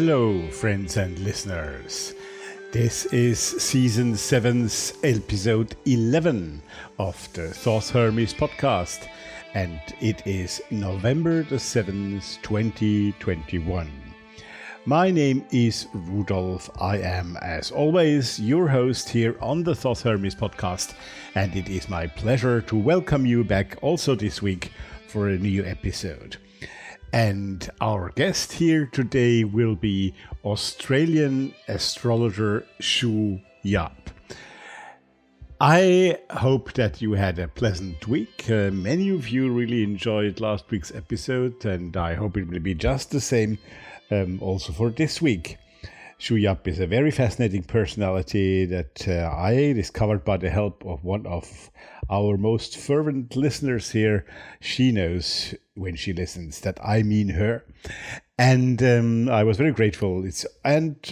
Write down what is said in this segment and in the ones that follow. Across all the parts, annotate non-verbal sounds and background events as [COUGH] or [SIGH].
Hello, friends and listeners. This is season 7's episode 11 of the Thoth Hermes podcast, and it is November the 7th, 2021. My name is Rudolf. I am, as always, your host here on the Thoth Hermes podcast, and it is my pleasure to welcome you back also this week for a new episode. And our guest here today will be Australian astrologer Shu Yap. I hope that you had a pleasant week. Uh, many of you really enjoyed last week's episode, and I hope it will be just the same um, also for this week. Shu Yap is a very fascinating personality that uh, I discovered by the help of one of our most fervent listeners here. She knows when she listens that I mean her, and um, I was very grateful. It's and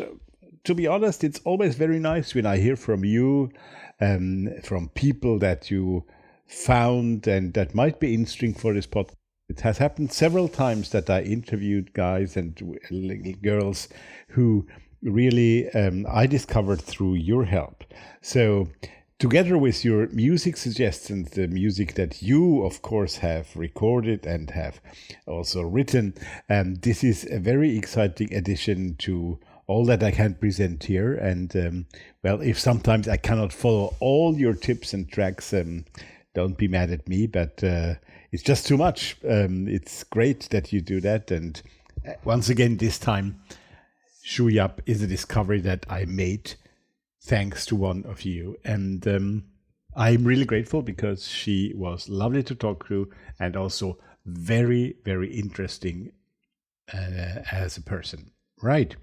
to be honest, it's always very nice when I hear from you, um, from people that you found and that might be interesting for this podcast. It has happened several times that I interviewed guys and girls who really um, I discovered through your help. So, together with your music suggestions, the music that you, of course, have recorded and have also written, um, this is a very exciting addition to all that I can present here. And um, well, if sometimes I cannot follow all your tips and tracks, um, don't be mad at me, but uh, it's just too much. Um, it's great that you do that. And uh, once again, this time, Shu Yap is a discovery that I made thanks to one of you. And um, I'm really grateful because she was lovely to talk to and also very, very interesting uh, as a person. Right.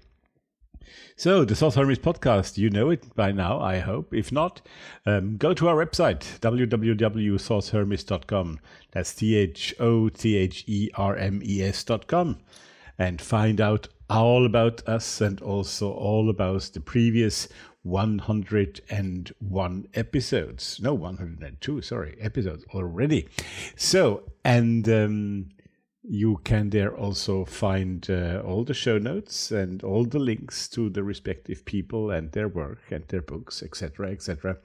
So, the Thoth Hermes podcast, you know it by now, I hope. If not, um, go to our website, www.thothhermes.com. That's T H O T H E R M E S.com, and find out all about us and also all about the previous 101 episodes. No, 102, sorry, episodes already. So, and um, you can there also find uh, all the show notes and all the links to the respective people and their work and their books, etc., etc.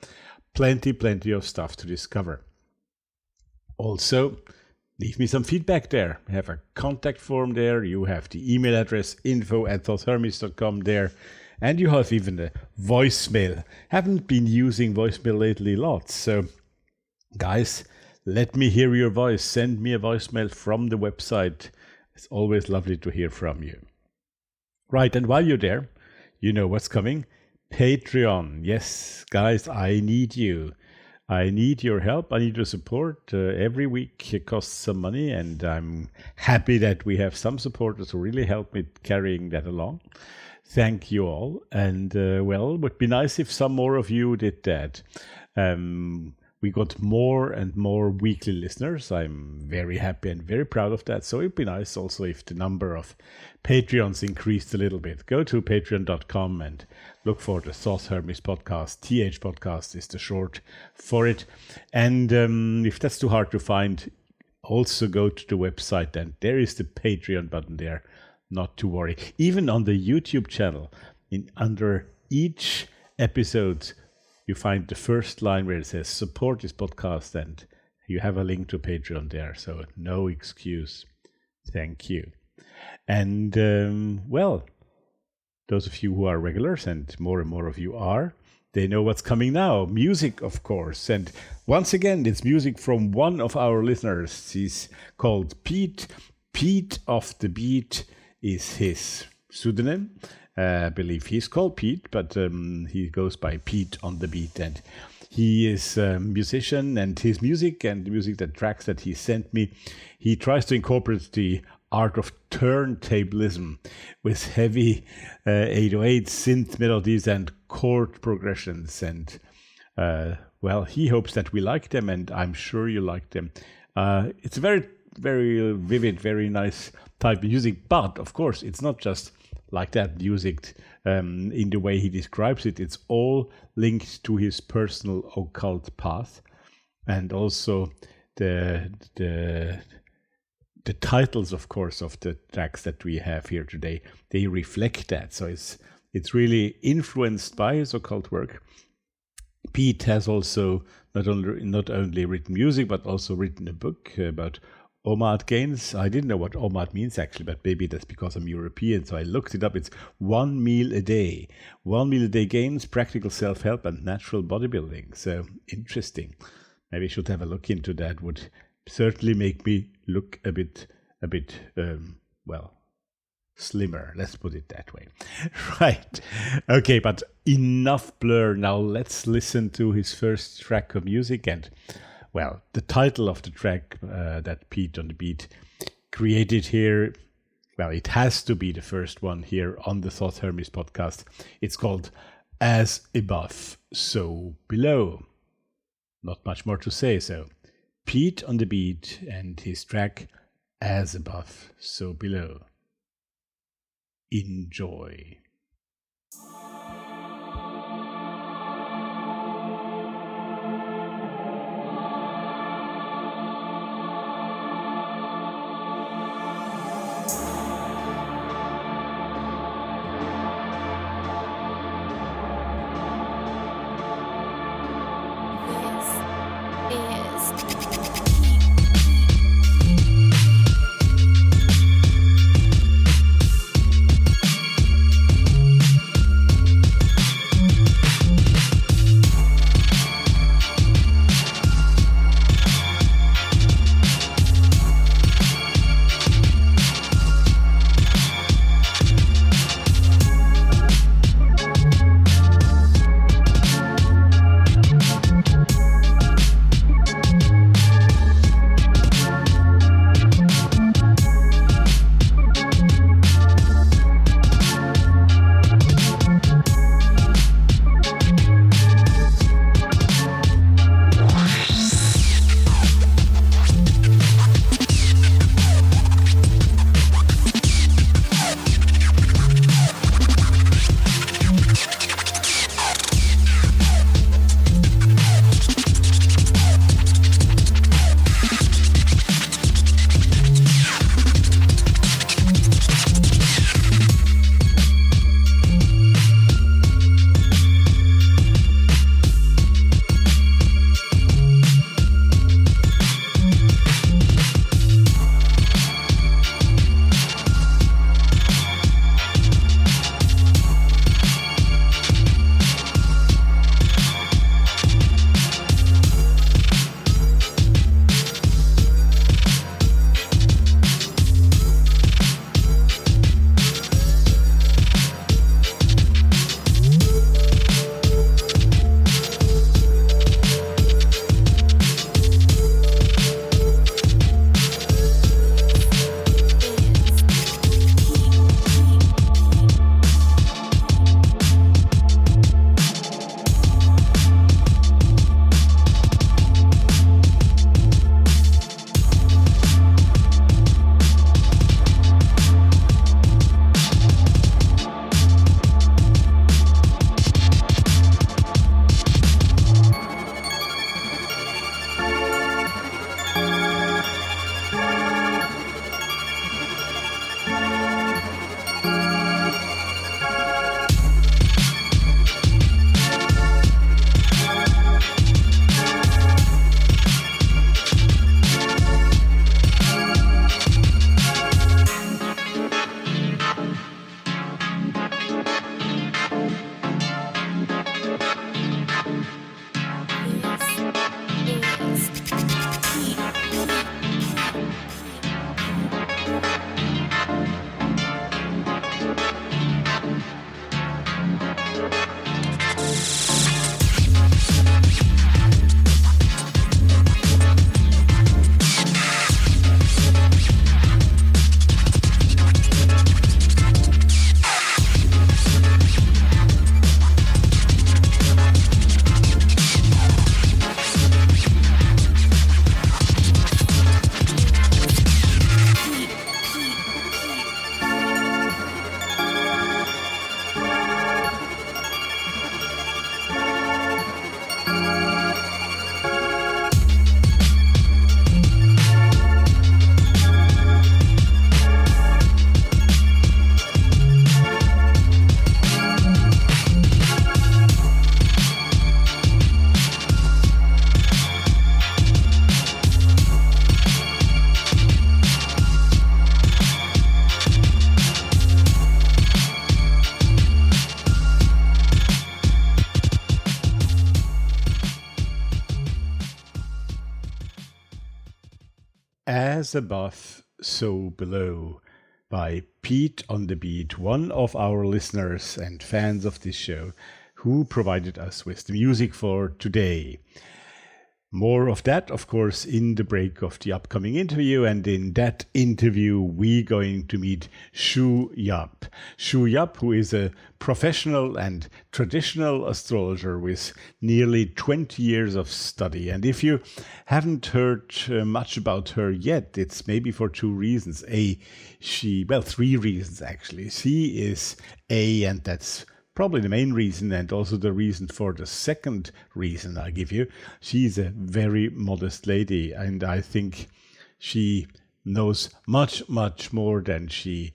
Plenty, plenty of stuff to discover. Also, leave me some feedback there. I have a contact form there. You have the email address info at thothhermes.com there. And you have even a voicemail. Haven't been using voicemail lately lots. So, guys, let me hear your voice. Send me a voicemail from the website. It's always lovely to hear from you. Right, and while you're there, you know what's coming. Patreon. Yes, guys, I need you. I need your help. I need your support. Uh, every week it costs some money, and I'm happy that we have some supporters who really help me carrying that along. Thank you all. And uh, well, it would be nice if some more of you did that. Um, we got more and more weekly listeners. I'm very happy and very proud of that. So it'd be nice also if the number of Patreons increased a little bit. Go to patreon.com and look for the Thoth Hermes podcast. TH podcast is the short for it. And um, if that's too hard to find, also go to the website and there is the Patreon button there. Not to worry. Even on the YouTube channel, in under each episode, you find the first line where it says support this podcast and you have a link to Patreon there. So no excuse. Thank you. And um, well, those of you who are regulars, and more and more of you are, they know what's coming now. Music, of course. And once again, it's music from one of our listeners. He's called Pete. Pete of the Beat is his pseudonym. Uh, I believe he's called Pete, but um, he goes by Pete on the Beat. And He is a musician, and his music and the music that tracks that he sent me, he tries to incorporate the art of turntablism with heavy uh, 808 synth melodies and chord progressions. And uh, well, he hopes that we like them, and I'm sure you like them. Uh, it's very, very vivid, very nice type of music, but of course, it's not just like that music um, in the way he describes it. It's all linked to his personal occult path, and also the the the titles, of course, of the tracks that we have here today, they reflect that. So it's it's really influenced by his occult work. Pete has also not only not only written music but also written a book about OMAD gains. I didn't know what OMAD means actually, but maybe that's because I'm European. So I looked it up. It's one meal a day. One meal a day gains, practical self help, and natural bodybuilding. So interesting. Maybe I should have a look into that. Would certainly make me look a bit, a bit, um, well, slimmer. Let's put it that way. [LAUGHS] right. Okay, but enough blur. Now let's listen to his first track of music and well, the title of the track uh, that Pete on the Beat created here, well, it has to be the first one here on the Thoth Hermes podcast. It's called As Above, So Below. Not much more to say, so Pete on the Beat and his track As Above, So Below. Enjoy. As Above, So Below by Pete on the Beat, one of our listeners and fans of this show who provided us with the music for today. More of that, of course, in the break of the upcoming interview. And in that interview, we're going to meet Shu Yap. Shu Yap, who is a professional and traditional astrologer with nearly 20 years of study. And if you haven't heard uh, much about her yet, it's maybe for two reasons. A, she, well, three reasons actually. She is A, and that's probably the main reason and also the reason for the second reason I give you. She's a very modest lady, and I think she knows much, much more than she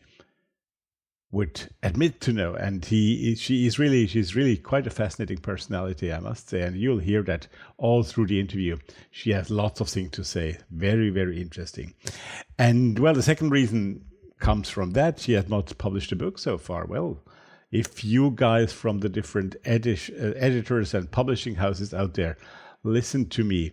would admit to know. And he, she is really, she's really quite a fascinating personality, I must say. And you'll hear that all through the interview. She has lots of things to say. Very, very interesting. And well, the second reason comes from that she has not published a book so far. Well, if you guys from the different edit- uh, editors and publishing houses out there listen to me,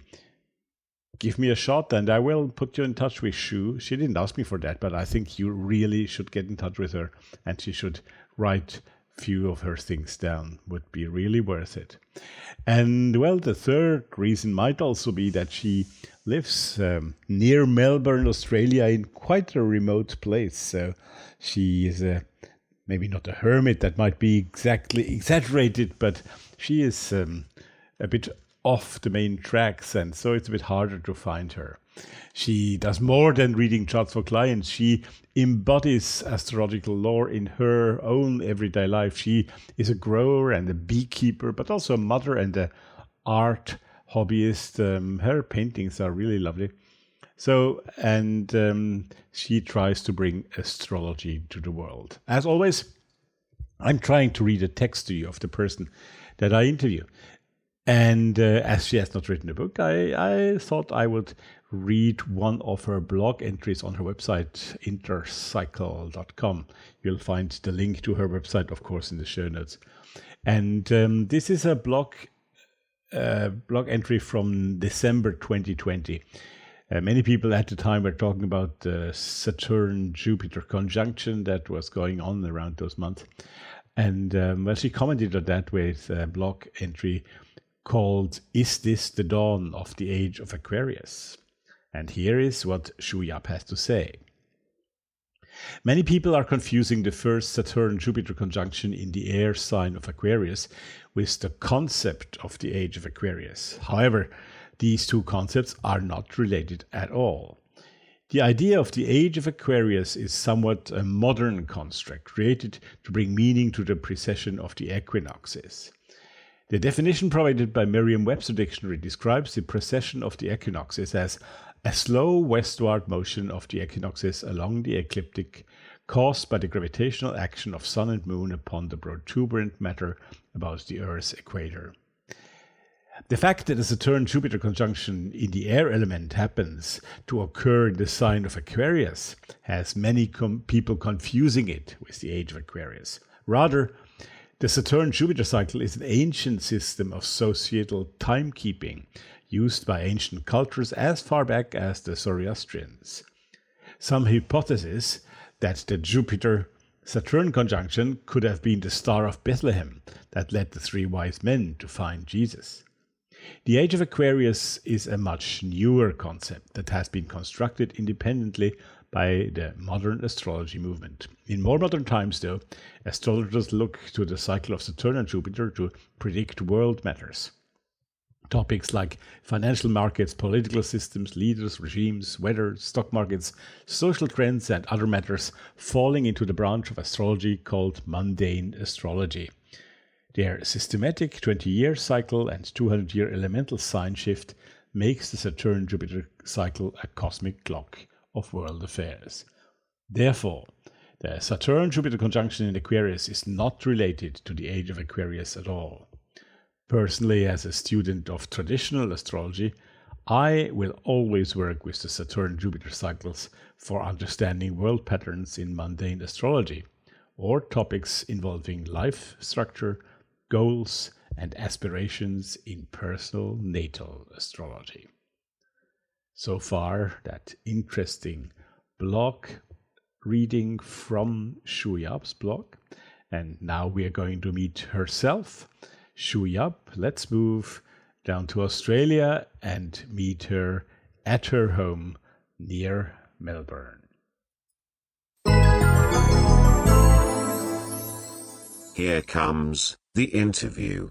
give me a shot and I will put you in touch with Shu. She didn't ask me for that, but I think you really should get in touch with her and she should write few of her things down would be really worth it. And well, the third reason might also be that she lives um, near Melbourne, Australia, in quite a remote place. So she is a maybe not a hermit, that might be exactly exaggerated, but she is um, a bit off the main tracks, and so it's a bit harder to find her. She does more than reading charts for clients. She embodies astrological lore in her own everyday life. She is a grower and a beekeeper, but also a mother and a art hobbyist. Um, her paintings are really lovely. So, and um, she tries to bring astrology to the world. As always, I'm trying to read a text to you of the person that I interview. And uh, as she has not written a book, I, I thought I would read one of her blog entries on her website, intercycle.com. You'll find the link to her website, of course, in the show notes. And um, this is a blog uh, blog entry from December 2020. Uh, many people at the time were talking about the Saturn Jupiter conjunction that was going on around those months. And um, well, she commented on that with a blog entry called Is This the Dawn of the Age of Aquarius? And here is what Shu Yap has to say. Many people are confusing the first Saturn Jupiter conjunction in the air sign of Aquarius with the concept of the age of Aquarius. However, these two concepts are not related at all. The idea of the age of Aquarius is somewhat a modern construct created to bring meaning to the precession of the equinoxes. The definition provided by Merriam Webster Dictionary describes the precession of the equinoxes as a slow westward motion of the equinoxes along the ecliptic caused by the gravitational action of Sun and Moon upon the protuberant matter about the Earth's equator. The fact that a Saturn Jupiter conjunction in the air element happens to occur in the sign of Aquarius has many com- people confusing it with the age of Aquarius. Rather, the Saturn Jupiter cycle is an ancient system of societal timekeeping used by ancient cultures as far back as the Zoroastrians. Some hypotheses that the Jupiter Saturn conjunction could have been the Star of Bethlehem that led the three wise men to find Jesus. The Age of Aquarius is a much newer concept that has been constructed independently by the modern astrology movement. In more modern times, though, astrologers look to the cycle of Saturn and Jupiter to predict world matters. Topics like financial markets, political systems, leaders, regimes, weather, stock markets, social trends, and other matters falling into the branch of astrology called mundane astrology. Their systematic 20 year cycle and 200 year elemental sign shift makes the Saturn Jupiter cycle a cosmic clock of world affairs. Therefore, the Saturn Jupiter conjunction in Aquarius is not related to the age of Aquarius at all. Personally, as a student of traditional astrology, I will always work with the Saturn Jupiter cycles for understanding world patterns in mundane astrology or topics involving life structure, goals, and aspirations in personal natal astrology. so far that interesting blog reading from Shu Yap's blog. And now we are going to meet herself, Shu Yap. Let's move down to Australia and meet her at her home near Melbourne. Here comes the interview.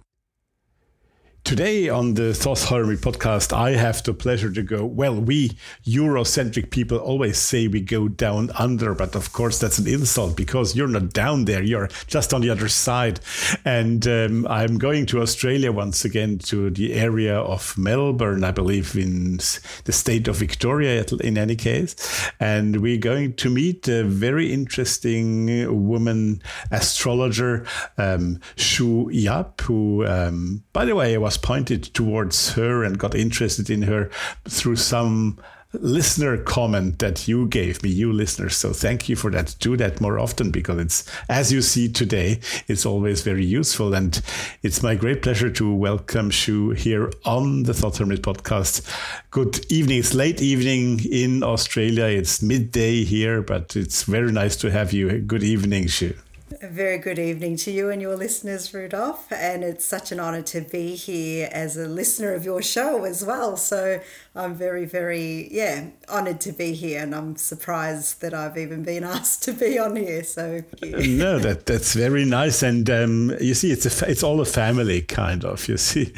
Today on the Thoth Hermes podcast, I have the pleasure to go. Well, we Eurocentric people always say we go down under, but of course that's an insult because you're not down there, you're just on the other side. And um, I'm going to Australia once again to the area of Melbourne, I believe, in the state of Victoria, in any case. And we're going to meet a very interesting woman astrologer, um, Shu Yap, who, um, by the way, was was pointed towards her and got interested in her through some listener comment that you gave me, you listeners. So thank you for that. Do that more often because it's, as you see today, it's always very useful. And it's my great pleasure to welcome Shu here on the Thoth Hermes podcast. Good evening. It's late evening in Australia. It's midday here, but it's very nice to have you. Good evening, Shu. A very good evening to you and your listeners, Rudolf. And it's such an honor to be here as a listener of your show as well. So I'm very, very, yeah, honored to be here. And I'm surprised that I've even been [LAUGHS] asked to be on here. So [LAUGHS] no, that that's very nice. And um, you see, it's a, it's all a family kind of, [LAUGHS] you see,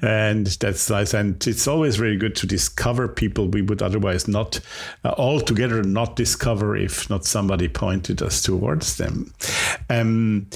and that's nice. And it's always really good to discover people we would otherwise not uh, altogether not discover if not somebody pointed us towards them. Um,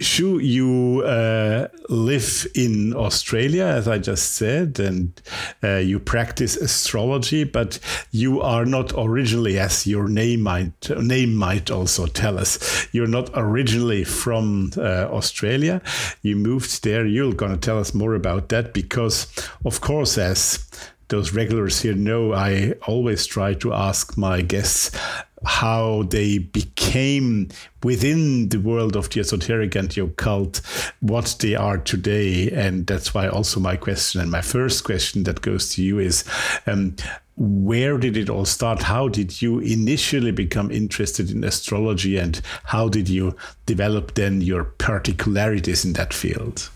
Shu, you uh, live in Australia, as I just said, and uh, you practice astrology, but you are not originally, as your name might name might also tell us, you're not originally from uh, Australia. You moved there. You're going to tell us more about that because, of course, as those regulars here know, I always try to ask my guests how they became within the world of the esoteric and the occult what they are today. And that's why also my question and my first question that goes to you is um, where did it all start? How did you initially become interested in astrology and how did you develop then your particularities in that field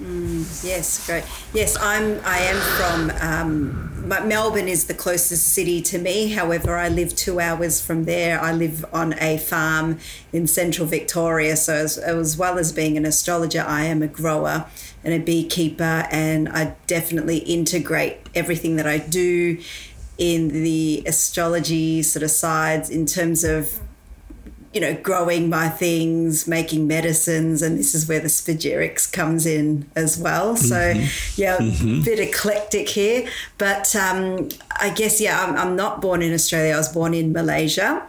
Mm, yes, great. Yes, I'm. I am from. Um, Melbourne is the closest city to me. However, I live two hours from there. I live on a farm in central Victoria. So, as, as well as being an astrologer, I am a grower and a beekeeper, and I definitely integrate everything that I do in the astrology sort of sides in terms of you know, growing my things, making medicines, and this is where the spagyrics comes in as well. So, mm-hmm. yeah, mm-hmm. a bit eclectic here. But um, I guess, yeah, I'm, I'm, not born in Australia. I was born in Malaysia.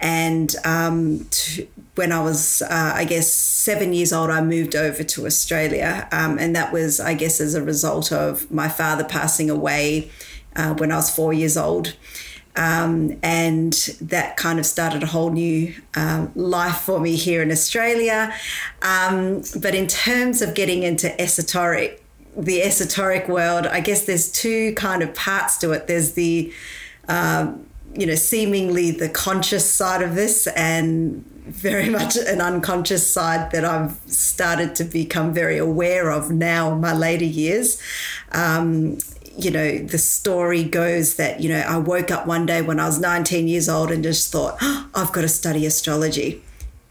And um, to, when I was, uh, I guess, seven years old, I moved over to Australia. Um, and that was, I guess, as a result of my father passing away uh, when I was four years old. Um, and that kind of started a whole new um, life for me here in Australia. Um, but in terms of getting into esoteric, the esoteric world, I guess there's two kind of parts to it. There's the, um, you know, seemingly the conscious side of this, and very [LAUGHS] much an unconscious side that I've started to become very aware of now in my later years. Um, you know, the story goes that, you know, I woke up one day when I was 19 years old and just thought, oh, [GASPS] I've got to study astrology.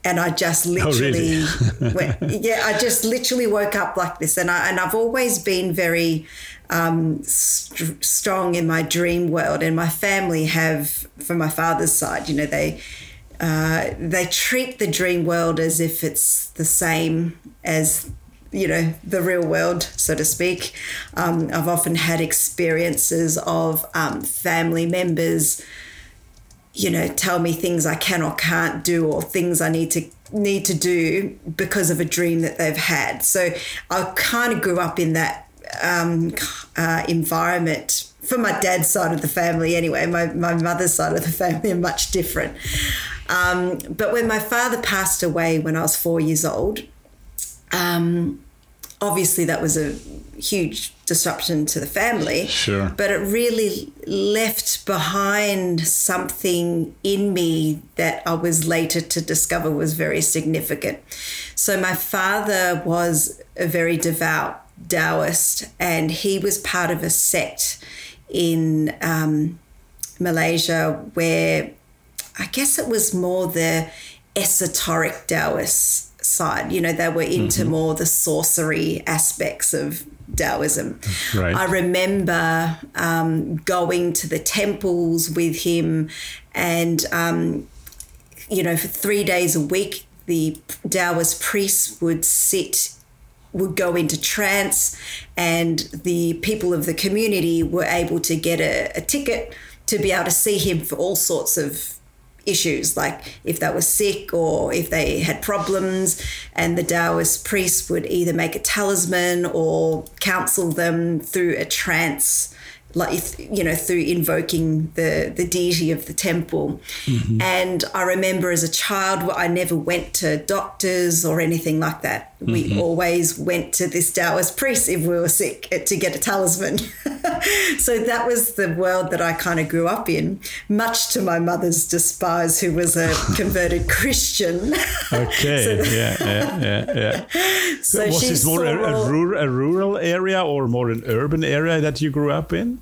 And I just literally, oh, really? [LAUGHS] went, yeah, I just literally woke up like this. And, I, and I've always been very um, st- strong in my dream world. And my family have, from my father's side, you know, they, uh, they treat the dream world as if it's the same as you know the real world so to speak. Um, i've often had experiences of um, family members you know tell me things i can or can't do or things i need to need to do because of a dream that they've had. So i kind of grew up in that um, uh, environment. For my dad's side of the family anyway my, my mother's side of the family are much different. Um, but when my father passed away when i was four years old um, obviously that was a huge disruption to the family. Sure. But it really left behind something in me that I was later to discover was very significant. So my father was a very devout Taoist, and he was part of a sect in um, Malaysia where I guess it was more the esoteric Taoist side. You know, they were into mm-hmm. more the sorcery aspects of Taoism. Right. I remember um, going to the temples with him, and um, you know, for three days a week, the Taoist priests would sit would go into trance, and the people of the community were able to get a, a ticket to be able to see him for all sorts of issues, like if they were sick or if they had problems. And the Taoist priest would either make a talisman or counsel them through a trance like you know through invoking the the deity of the temple mm-hmm. and i remember as a child i never went to doctors or anything like that mm-hmm. we always went to this taoist priest if we were sick to get a talisman. [LAUGHS] So that was the world that i kind of grew up in much to my mother's despise who was a [LAUGHS] converted christian. [LAUGHS] Okay so yeah yeah yeah yeah. So was this more a, a, rural, a rural area or more an urban area that you grew up in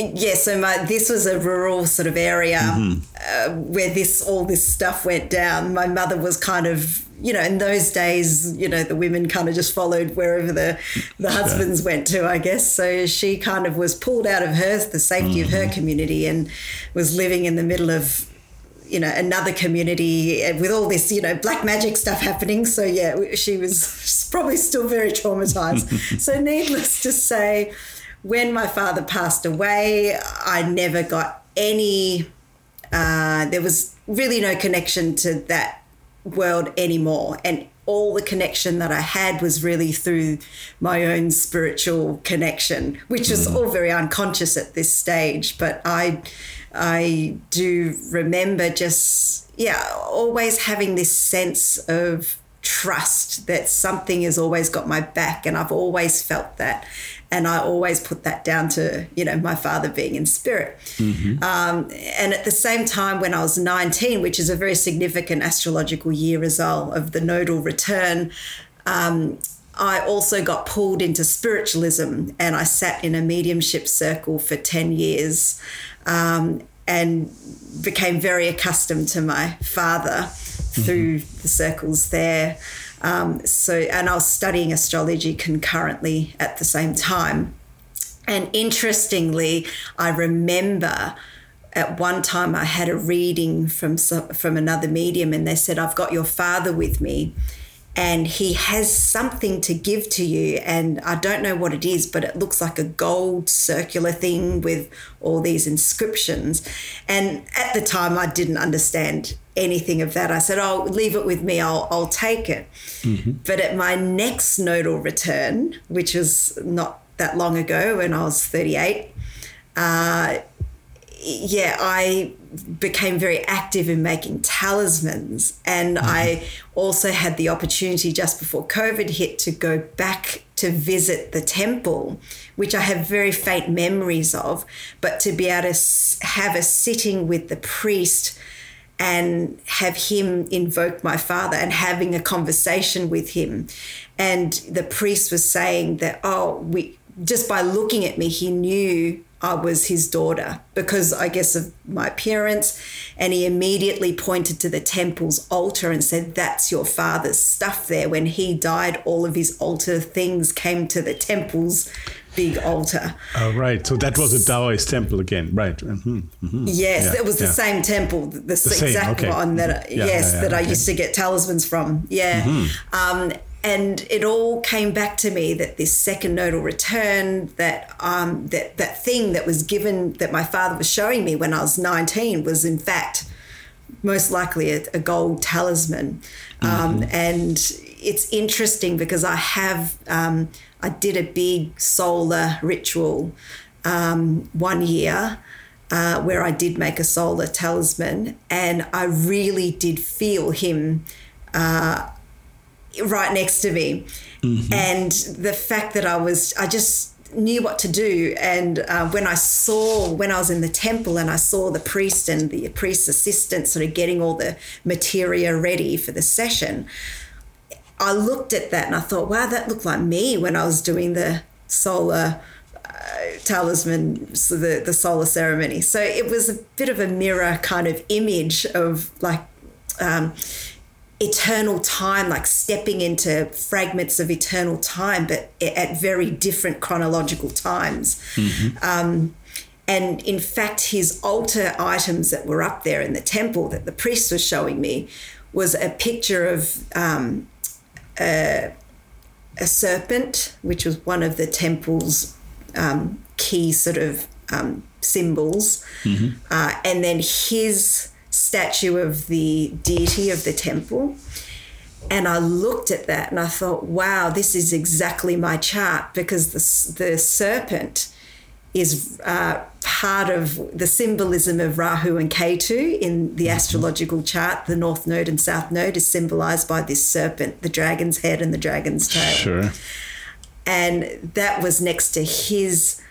yeah, so my this was a rural sort of area mm-hmm. uh, where this all this stuff went down. My mother was kind of, you know, in those days, you know, the women kind of just followed wherever the the husbands went to, I guess. So she kind of was pulled out of her the safety mm-hmm. of her mm-hmm. community and was living in the middle of you know another community with all this you know black magic stuff happening so yeah she was [LAUGHS] probably still very traumatized [LAUGHS] so needless to say when my father passed away, I never got any, uh, there was really no connection to that world anymore. And all the connection that I had was really through my own spiritual connection, which is mm. all very unconscious at this stage. But I, I do remember just, yeah, always having this sense of trust that something has always got my back. And I've always felt that and I always put that down to you know my father being in spirit. Mm-hmm. Um, and at the same time, when I was 19, which is a very significant astrological year as well of the nodal return. Um, I also got pulled into spiritualism and I sat in a mediumship circle for 10 years um, and became very accustomed to my father mm-hmm. through the circles there. Um, so, and I was studying astrology concurrently at the same time. And interestingly, I remember at one time I had a reading from from another medium, and they said, "I've got your father with me." and he has something to give to you and i don't know what it is but it looks like a gold circular thing with all these inscriptions and at the time i didn't understand anything of that i said oh leave it with me i'll, I'll take it mm-hmm. but at my next nodal return which was not that long ago when i was 38 uh, yeah, I became very active in making talismans. And mm-hmm. I also had the opportunity just before COVID hit to go back to visit the temple, which I have very faint memories of, but to be able to have a sitting with the priest and have him invoke my father and having a conversation with him. And the priest was saying that, oh, we just by looking at me, he knew I was his daughter because I guess of my appearance. And he immediately pointed to the temple's altar and said, That's your father's stuff there. When he died, all of his altar things came to the temple's big altar. Oh, right. So that was a Taoist temple again, right? Mm-hmm. Mm-hmm. Yes, yeah, it was the yeah. same temple, the, the exact okay. one that, mm-hmm. yes, yeah, that I used to get talismans from. Yeah. Mm-hmm. Um, and it all came back to me that this second nodal return that um, that that thing that was given that my father was showing me when I was 19 was in fact most likely a, a gold talisman um, mm-hmm. and it's interesting because I have um, I did a big solar ritual um, one year uh, where I did make a solar talisman and I really did feel him uh, right next to me. Mm-hmm. And the fact that I was, I just knew what to do. And uh, when I saw, when I was in the temple and I saw the priest and the priest's assistant sort of getting all the materia ready for the session, I looked at that and I thought, wow, that looked like me when I was doing the solar uh, talisman, so the, the solar ceremony. So it was a bit of a mirror kind of image of like, um, eternal time, like stepping into fragments of eternal time, but at very different chronological times. Mm-hmm. Um, and in fact, his altar items that were up there in the temple that the priest was showing me was a picture of um, a, a, serpent, which was one of the temple's um, key sort of um, symbols, mm-hmm. uh, and then his statue of the deity of the temple. And I looked at that and I thought, wow, this is exactly my chart because the, the serpent is uh, part of the symbolism of Rahu and Ketu in the mm-hmm. astrological chart. The north node and south node is symbolized by this serpent, the dragon's head and the dragon's tail. Sure. And that was next to his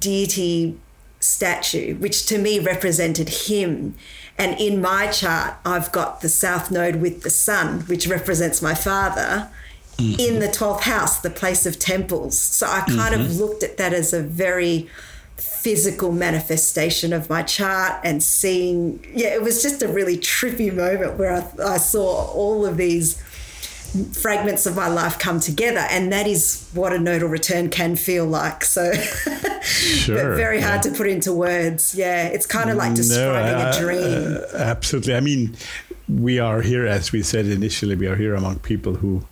deity statue, which to me represented him. And in my chart, I've got the south node with the sun, which represents my father. Mm-hmm. In the 12th house, the place of temples. So I kind mm-hmm. of looked at that as a very physical manifestation of my chart and seeing, yeah, it was just a really trippy moment where I, I saw all of these fragments of my life come together and that is what a nodal return can feel like so [LAUGHS] sure, very hard yeah. to put into words yeah it's kind of like describing no, uh, a dream uh, absolutely i mean we are here as we said initially we are here among people who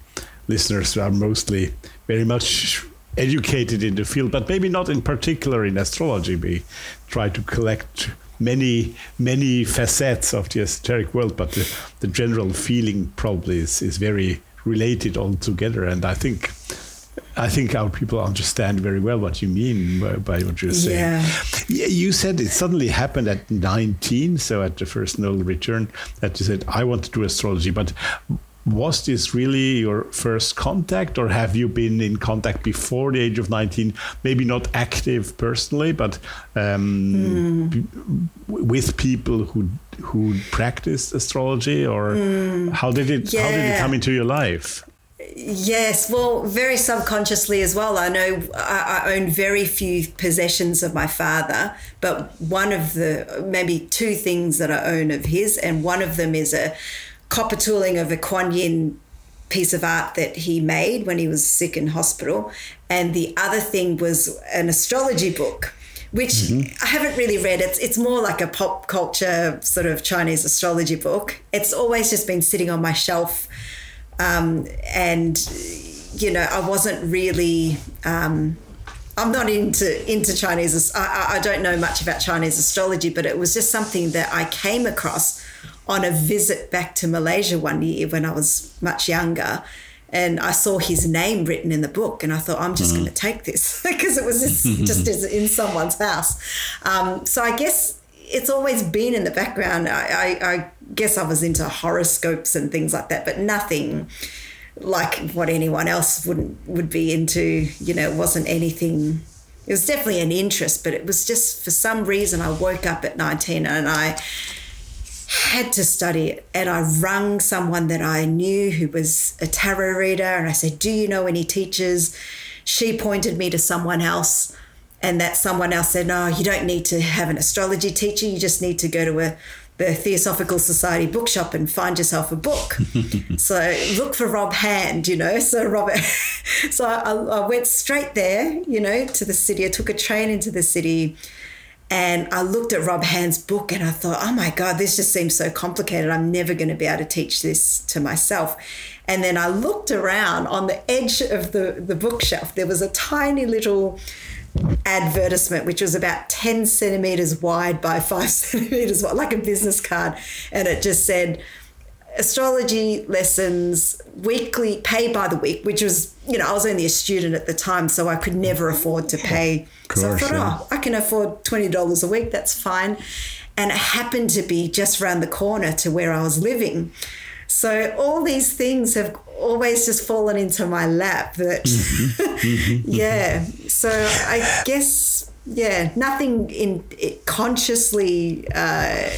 listeners are mostly very much educated in the field but maybe not in particular in astrology we try to collect many many facets of the esoteric world but the, the general feeling probably is, is very related all together. And I think I think our people understand very well what you mean by, by what you're saying. Yeah. You said it suddenly happened at 19, so at the first nodal return, that you said, I want to do astrology. But was this really your first contact, or have you been in contact before the age of 19? Maybe not active personally, but um, mm. with people who who practiced astrology, or mm. how did it yeah. how did it come into your life? Yes, well, very subconsciously as well. I know I, I, own very few possessions of my father, but one of the maybe two things that I own of his, and one of them is a copper tooling of a Kuan Yin piece of art that he made when he was sick in hospital. And the other thing was an astrology book which mm-hmm. I haven't really read. It's it's more like a pop culture sort of Chinese astrology book. It's always just been sitting on my shelf, um, and you know I wasn't really. Um, I'm not into into Chinese. I, I don't know much about Chinese astrology, but it was just something that I came across on a visit back to Malaysia one year when I was much younger and I saw his name written in the book, and I thought, I'm just mm. going to take this [LAUGHS] because it was just, [LAUGHS] just in someone's house. Um, so I guess it's always been in the background. I, I, I, guess I was into horoscopes and things like that, but nothing like what anyone else wouldn't would be into. You know, it wasn't anything. It was definitely an interest, but it was just for some reason I woke up at 19 and I had to study it. And I rung someone that I knew who was a tarot reader and I said, Do you know any teachers? She pointed me to someone else. And that someone else said, No, you don't need to have an astrology teacher. You just need to go to a the Theosophical Society bookshop and find yourself a book. [LAUGHS] so look for Rob Hand, you know. So Robert, [LAUGHS] so I, I, went straight there, you know, to the city. I took a train into the city, and I looked at Rob Hand's book and I thought, oh my God, this just seems so complicated. I'm never going to be able to teach this to myself. And then I looked around on the edge of the, the bookshelf. There was a tiny little advertisement, which was about 10 centimeters wide by five [LAUGHS] centimeters wide, like a business card. And it just said, astrology lessons weekly pay by the week which was you know i was only a student at the time so i could never afford to pay course, so i thought yeah. oh i can afford $20 a week that's fine and it happened to be just around the corner to where i was living so all these things have always just fallen into my lap. That mm-hmm. [LAUGHS] yeah. So I guess yeah, nothing in consciously, uh,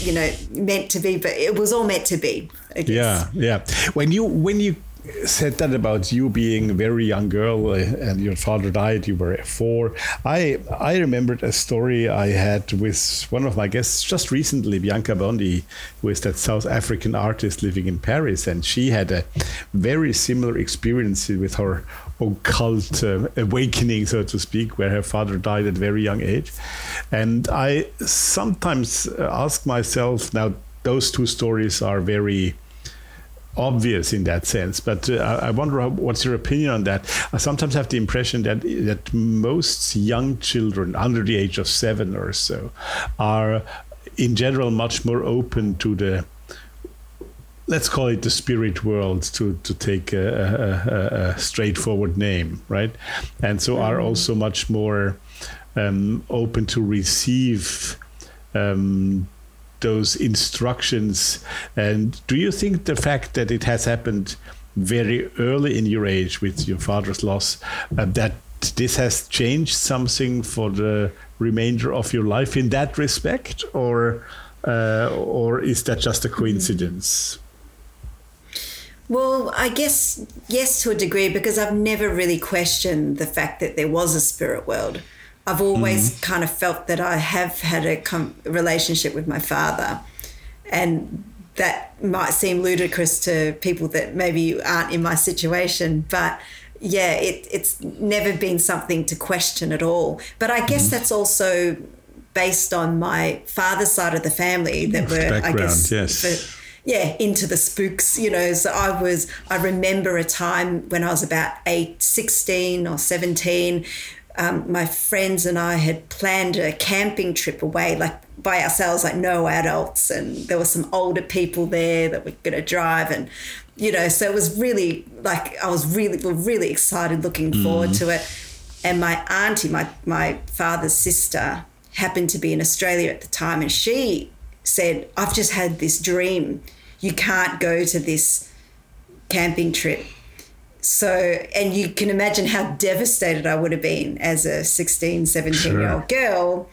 you know, meant to be, but it was all meant to be. Yeah, yeah. When you when you said that about you being a very young girl uh, and your father died you were four i i remembered a story i had with one of my guests just recently bianca bondi who is that south african artist living in paris and she had a very similar experience with her occult uh, awakening so to speak where her father died at very young age and i sometimes ask myself now those two stories are very obvious in that sense. But uh, I wonder how, what's your opinion on that. I sometimes have the impression that that most young children under the age of seven or so are, in general, much more open to the let's call it the spirit world to to take a, a, a straightforward name, right? And so are mm-hmm. also much more um, open to receive. Um, those instructions. And do you think the fact that it has happened very early in your age with your father's loss, uh, that this has changed something for the remainder of your life in that respect, or uh, or is that just a coincidence? Well, I guess yes to a degree because I've never really questioned the fact that there was a spirit world. I've always mm. kind of felt that I have had a com- relationship with my father, and that might seem ludicrous to people that maybe aren't in my situation, but yeah, it, it's never been something to question at all. But I guess mm. that's also based on my father's side of the family that were, Background, I guess, yes. For, yeah, into the spooks, you know. So I was, I remember a time when I was about eight, 16 or 17 um, my friends and I had planned a camping trip away, like by ourselves, like no adults, and there were some older people there that were going to drive, and you know, so it was really like I was really, really excited, looking forward mm. to it. And my auntie, my my father's sister, happened to be in Australia at the time, and she said, "I've just had this dream. You can't go to this camping trip." so and you can imagine how devastated i would have been as a 16 17 sure. year old girl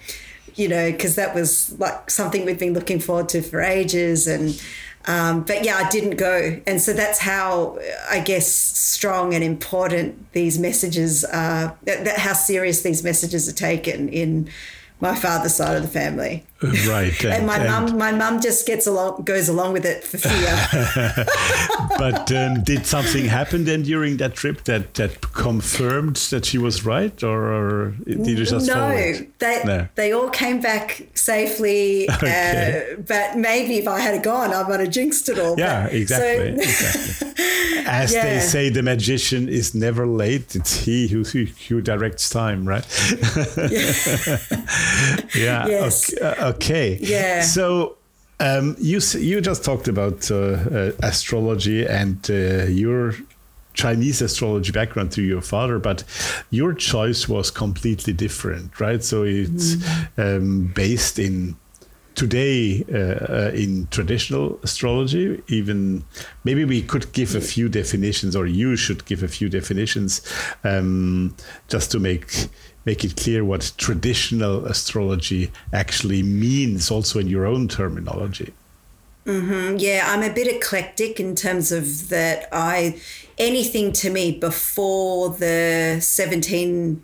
you know because that was like something we've been looking forward to for ages and um, but yeah i didn't go and so that's how i guess strong and important these messages are that, that how serious these messages are taken in my father's side of the family. Right. And, and my mum, my mum just gets along, goes along with it for fear. [LAUGHS] but um, did something happen then during that trip that that confirmed that she was right, or, or did you just no? They no. they all came back safely. [LAUGHS] Okay. Uh, but maybe if I had gone, I might have jinxed it all. Yeah, exactly. So, exactly. [LAUGHS] As yeah. they say, the magician is never late. It's he who who directs time, right? yeah. Yes. Okay. Uh, okay. Yeah. So um, you you just talked about uh, uh, astrology and uh, your Chinese astrology background through your father, but your choice was completely different, right? So it's mm-hmm. um, based in today uh, uh, in traditional astrology even maybe we could give a few definitions or you should give a few definitions um, just to make make it clear what traditional astrology actually means also in your own terminology mm-hmm. yeah i'm a bit eclectic in terms of that i anything to me before the 17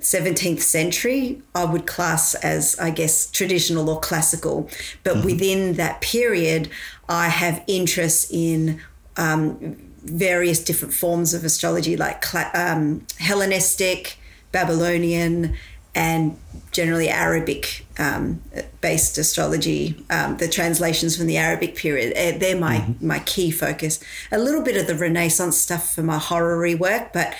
17th century, I would class as, I guess, traditional or classical. But mm-hmm. within that period, I have interest in um, various different forms of astrology, like um, Hellenistic, Babylonian, and generally Arabic um, based astrology, um, the translations from the Arabic period. Eh, they're my, mm-hmm. my key focus. A little bit of the Renaissance stuff for my horary work, but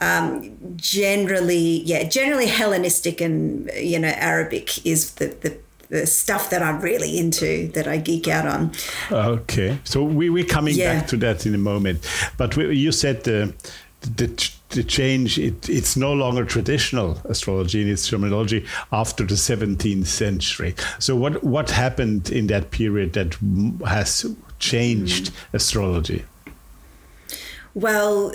um, generally, yeah, generally Hellenistic and you know Arabic is the, the the stuff that I'm really into that I geek out on. Okay, so we we're coming yeah. back to that in a moment, but we, you said the the the change it, it's no longer traditional astrology in its terminology after the 17th century so what what happened in that period that has changed mm. astrology Well,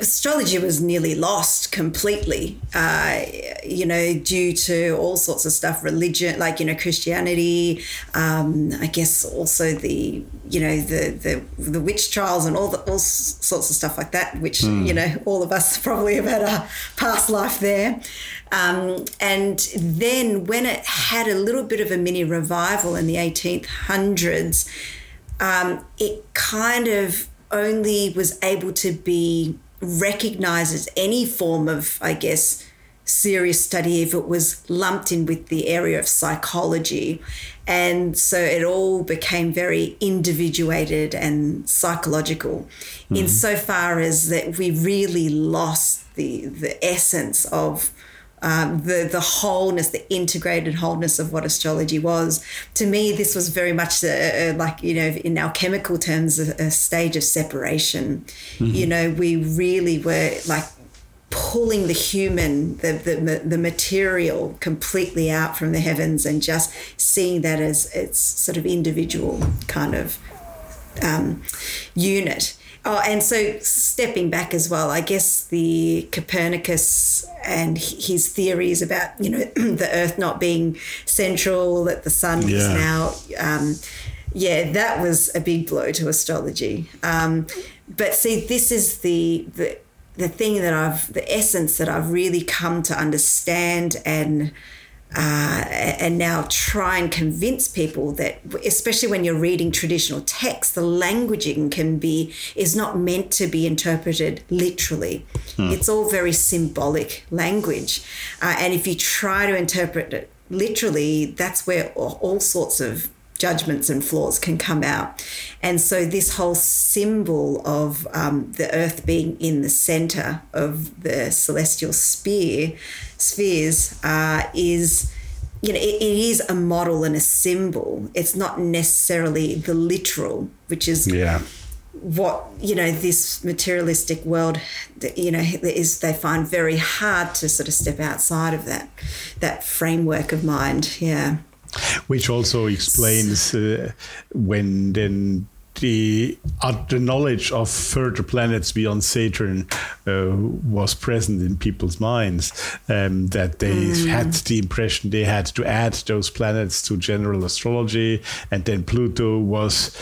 astrology was nearly lost completely, uh, you know, due to all sorts of stuff, religion, like, you know, Christianity, um, I guess also the, you know, the, the, the witch trials and all, the, all sorts of stuff like that, which, mm. you know, all of us [LAUGHS] probably have had a past life there. Um, and then when it had a little bit of a mini revival in the 1800s, um, it kind of only was able to be recognized as any form of, I guess, serious study if it was lumped in with the area of psychology. And so it all became very individuated and psychological, mm-hmm. insofar as that we really lost the, the essence of um, the the wholeness, the integrated wholeness of what astrology was. To me, this was very much a, a, like you know, in alchemical terms, a, a stage of separation. Mm-hmm. You know, we really were like pulling the human, the, the the material, completely out from the heavens, and just seeing that as its sort of individual kind of um, unit. Oh, and so stepping back as well, I guess the Copernicus and his theories about you know [CLEARS THROAT] the Earth not being central, that the sun yeah. is now. Um, yeah, that was a big blow to astrology. Um, but see, this is the the the thing that I've the essence that I've really come to understand and uh, and now try and convince people that especially when you're reading traditional texts, the languaging can be is not meant to be interpreted literally hmm. it's all very symbolic language uh, and if you try to interpret it literally that's where all, all sorts of judgments and flaws can come out. And so, this whole symbol of um, the earth being in the center of the celestial sphere, spheres uh, is. You know, it, it is a model and a symbol. It's not necessarily the literal, which is yeah what you know this materialistic world you know is they find very hard to sort of step outside of that that framework of mind yeah which also explains uh, when then the, uh, the knowledge of further planets beyond Saturn uh, was present in people's minds. Um, that they mm. had the impression they had to add those planets to general astrology, and then Pluto was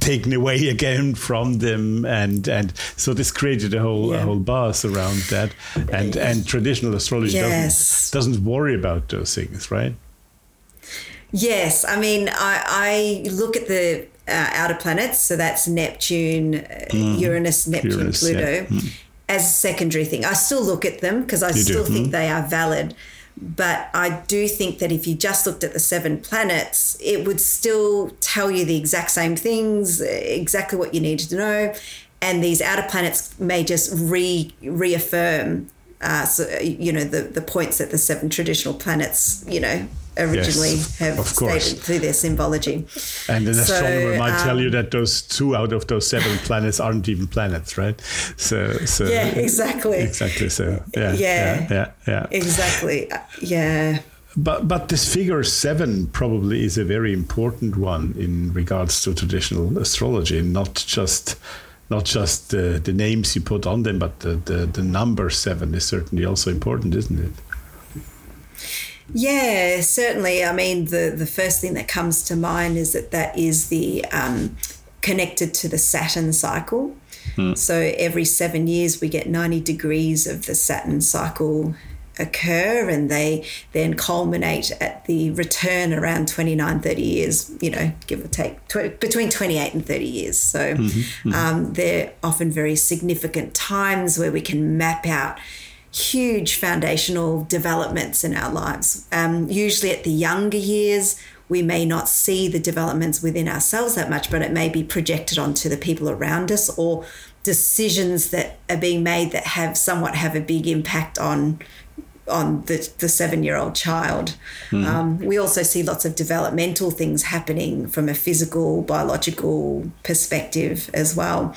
taken away [LAUGHS] again from them and and so this created a whole yeah. a whole buzz around that and and traditional astrology yes. doesn't doesn't worry about those things right Yes, I mean, I, I look at the uh, outer planets, so that's Neptune, mm. Uranus, Neptune, Uranus, Pluto, yeah. mm. as a secondary thing. I still look at them because I you still do. think mm. they are valid. But I do think that if you just looked at the seven planets, it would still tell you the exact same things, exactly what you needed to know. And these outer planets may just re reaffirm, uh, so, you know, the, the points that the seven traditional planets, you know, originally yes, have stated through their symbology. And an so, astronomer might um, tell you that those two out of those seven planets aren't even planets, right? So, so [LAUGHS] yeah, exactly, exactly. So yeah, yeah, yeah, yeah, yeah. exactly, uh, yeah. But but this figure seven probably is a very important one in regards to traditional astrology, not just not just the, the names you put on them, but the, the, the number seven is certainly also important, isn't it? Yeah, certainly. I mean, the, the first thing that comes to mind is that that is the um, connected to the Saturn cycle. Hmm. So every seven years, we get 90 degrees of the Saturn cycle occur and they then culminate at the return around 29 30 years you know give or take tw- between 28 and 30 years so mm-hmm, mm-hmm. Um, they're often very significant times where we can map out huge foundational developments in our lives. Um, usually at the younger years, we may not see the developments within ourselves that much, but it may be projected onto the people around us or decisions that are being made that have somewhat have a big impact on on the, the seven year old child. Mm-hmm. Um, we also see lots of developmental things happening from a physical, biological perspective as well.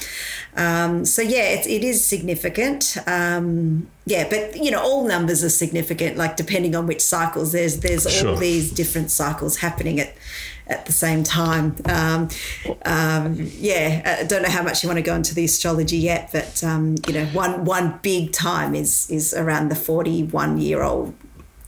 Um, so, yeah, it, it is significant. Um, yeah, but you know, all numbers are significant. Like depending on which cycles, there's there's sure. all these different cycles happening at at the same time. Um, um, yeah, I don't know how much you want to go into the astrology yet, but um, you know, one one big time is is around the forty one year old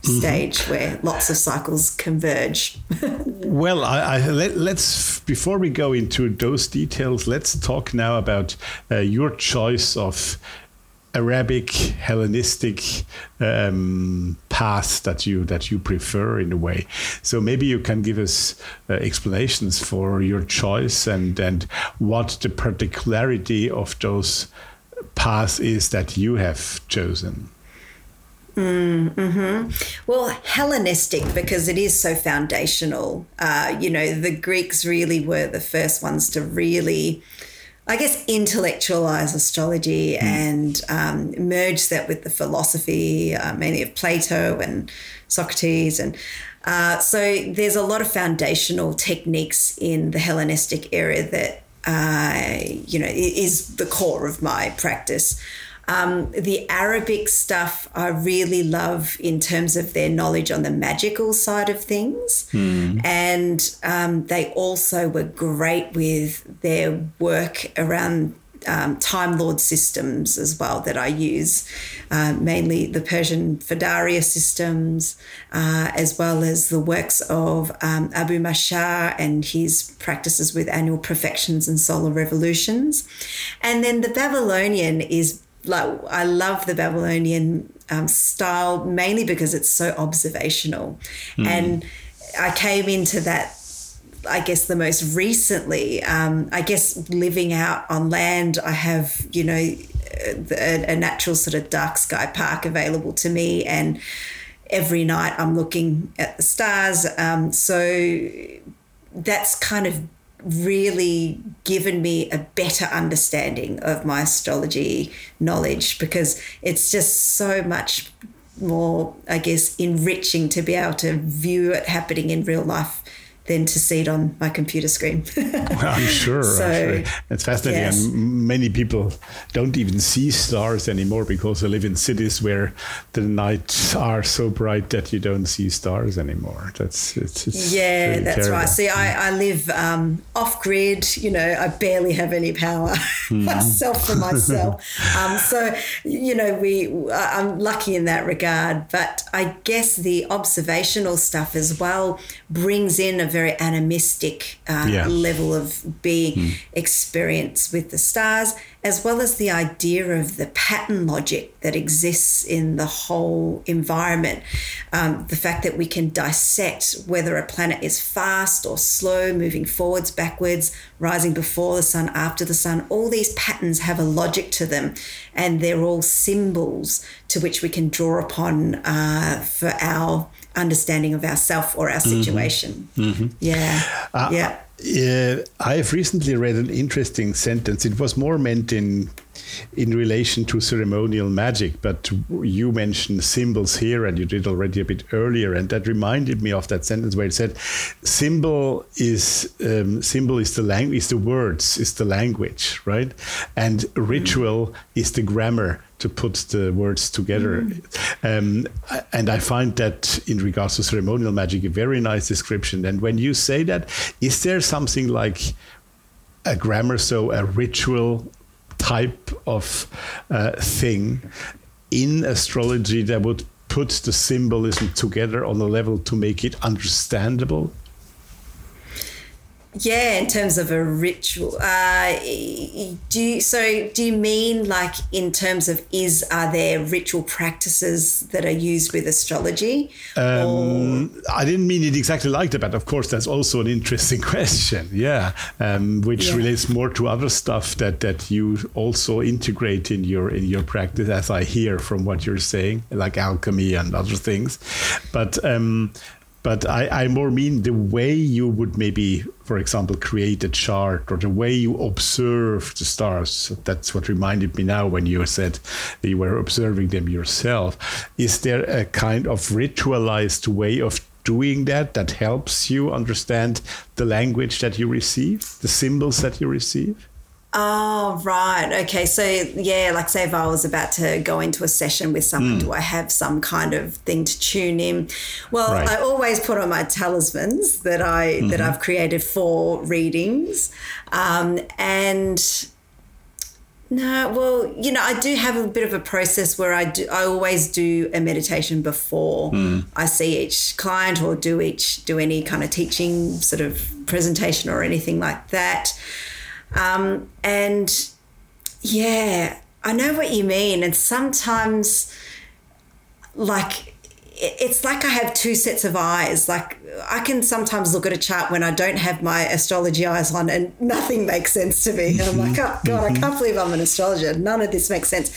mm-hmm. stage mm-hmm. where lots of cycles converge. [LAUGHS] well, I, I, let, us before we go into those details, let's talk now about uh, your choice of Arabic Hellenistic um, path that you that you prefer in a way. So maybe you can give us uh, explanations for your choice and and what the particularity of those paths is that you have chosen. Mm, hmm Well, Hellenistic because it is so foundational. Uh, you know, the Greeks really were the first ones to really I guess, intellectualize astrology mm. and um, merge that with the philosophy, uh, mainly of Plato and Socrates. And uh, so there's a lot of foundational techniques in the Hellenistic era that, uh, you know, is the core of my practice. Um, the Arabic stuff I really love in terms of their knowledge on the magical side of things. Mm. And um, they also were great with their work around um, Time Lord systems as well that I use, uh, mainly the Persian Firdaria systems, uh, as well as the works of um, Abu Mashar and his practices with annual profections and solar revolutions. And then the Babylonian is like I love the Babylonian um, style mainly because it's so observational, mm. and I came into that. I guess the most recently, um, I guess living out on land, I have you know a, a natural sort of dark sky park available to me, and every night I'm looking at the stars. Um, so that's kind of really given me a better understanding of my astrology knowledge because it's just so much more, I guess, enriching to be able to view it happening in real life than to see it on my computer screen. [LAUGHS] well, I'm sure. So, It's fascinating. Yes. And many people don't even see stars anymore because they live in cities where the nights are so bright that you don't see stars anymore. That's it's, it's Yeah, really that's terrible. right. See, I, I live um, off grid, you know, I barely have any power [LAUGHS] mm. myself for myself. [LAUGHS] um, so, you know, we I'm lucky in that regard. But I guess the observational stuff as well brings in a very very animistic uh, yeah. level of being mm. experience with the stars, as well as the idea of the pattern logic that exists in the whole environment. Um, the fact that we can dissect whether a planet is fast or slow, moving forwards, backwards, rising before the sun, after the sun, all these patterns have a logic to them, and they're all symbols to which we can draw upon uh, for our understanding of ourself or our mm-hmm. situation. Mm-hmm. Yeah. Uh, yeah. Uh, I have recently read an interesting sentence. It was more meant in in relation to ceremonial magic, but you mentioned symbols here, and you did already a bit earlier, and that reminded me of that sentence where it said, "Symbol is um, symbol is the language, is the words, is the language, right? And ritual is the grammar." to put the words together. Mm. Um, and I find that in regards to ceremonial magic, a very nice description. And when you say that, is there something like a grammar, so a ritual type of uh, thing in astrology that would put the symbolism together on a level to make it understandable? Yeah, in terms of a ritual, uh, do you, so? Do you mean like in terms of is are there ritual practices that are used with astrology? Um, I didn't mean it exactly like that, but of course that's also an interesting [LAUGHS] question. Yeah, um, which yeah. relates more to other stuff that that you also integrate in your in your practice, as I hear from what you're saying, like alchemy and other things. But um, but I, I more mean the way you would maybe, for example, create a chart or the way you observe the stars. That's what reminded me now when you said you were observing them yourself. Is there a kind of ritualized way of doing that that helps you understand the language that you receive, the symbols that you receive? Oh, right. Okay. So, yeah, like say if I was about to go into a session with someone, mm. do I have some kind of thing to tune in? Well, right. I always put on my talismans that I mm-hmm. that I've created for readings. Um, and no, well, you know, I do have a bit of a process where I do I always do a meditation before mm. I see each client or do each do any kind of teaching sort of presentation or anything like that. Um, and yeah, I know what you mean. And sometimes, like, it's like I have two sets of eyes. Like, I can sometimes look at a chart when I don't have my astrology eyes on and nothing makes sense to me. And I'm like, oh, God, I can't believe I'm an astrologer. None of this makes sense.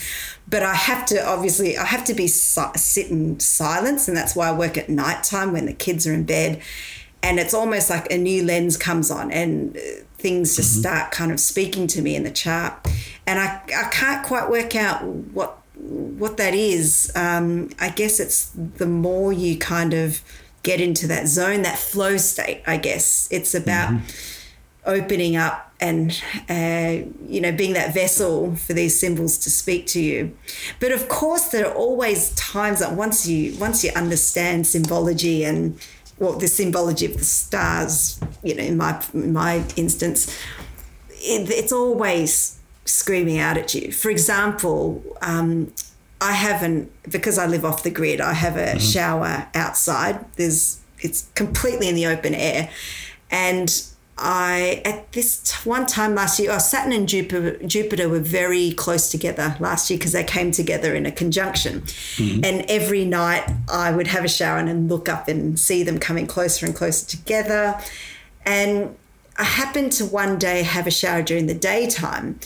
But I have to, obviously, I have to be sit in silence. And that's why I work at nighttime when the kids are in bed. And it's almost like a new lens comes on. And things just mm-hmm. start kind of speaking to me in the chart. And I, I can't quite work out what what that is. Um, I guess it's the more you kind of get into that zone, that flow state, I guess. It's about mm-hmm. opening up and uh, you know being that vessel for these symbols to speak to you but of course there are always times that once you once you understand symbology and well, the symbology of the stars, you know, in my in my instance, it, it's always screaming out at you. For example, um, I haven't because I live off the grid. I have a mm-hmm. shower outside. There's it's completely in the open air, and I at this one time last year, oh, Saturn and Jupiter, Jupiter were very close together last year because they came together in a conjunction. Mm-hmm. And every night I would have a shower and look up and see them coming closer and closer together. And I happened to one day have a shower during the daytime,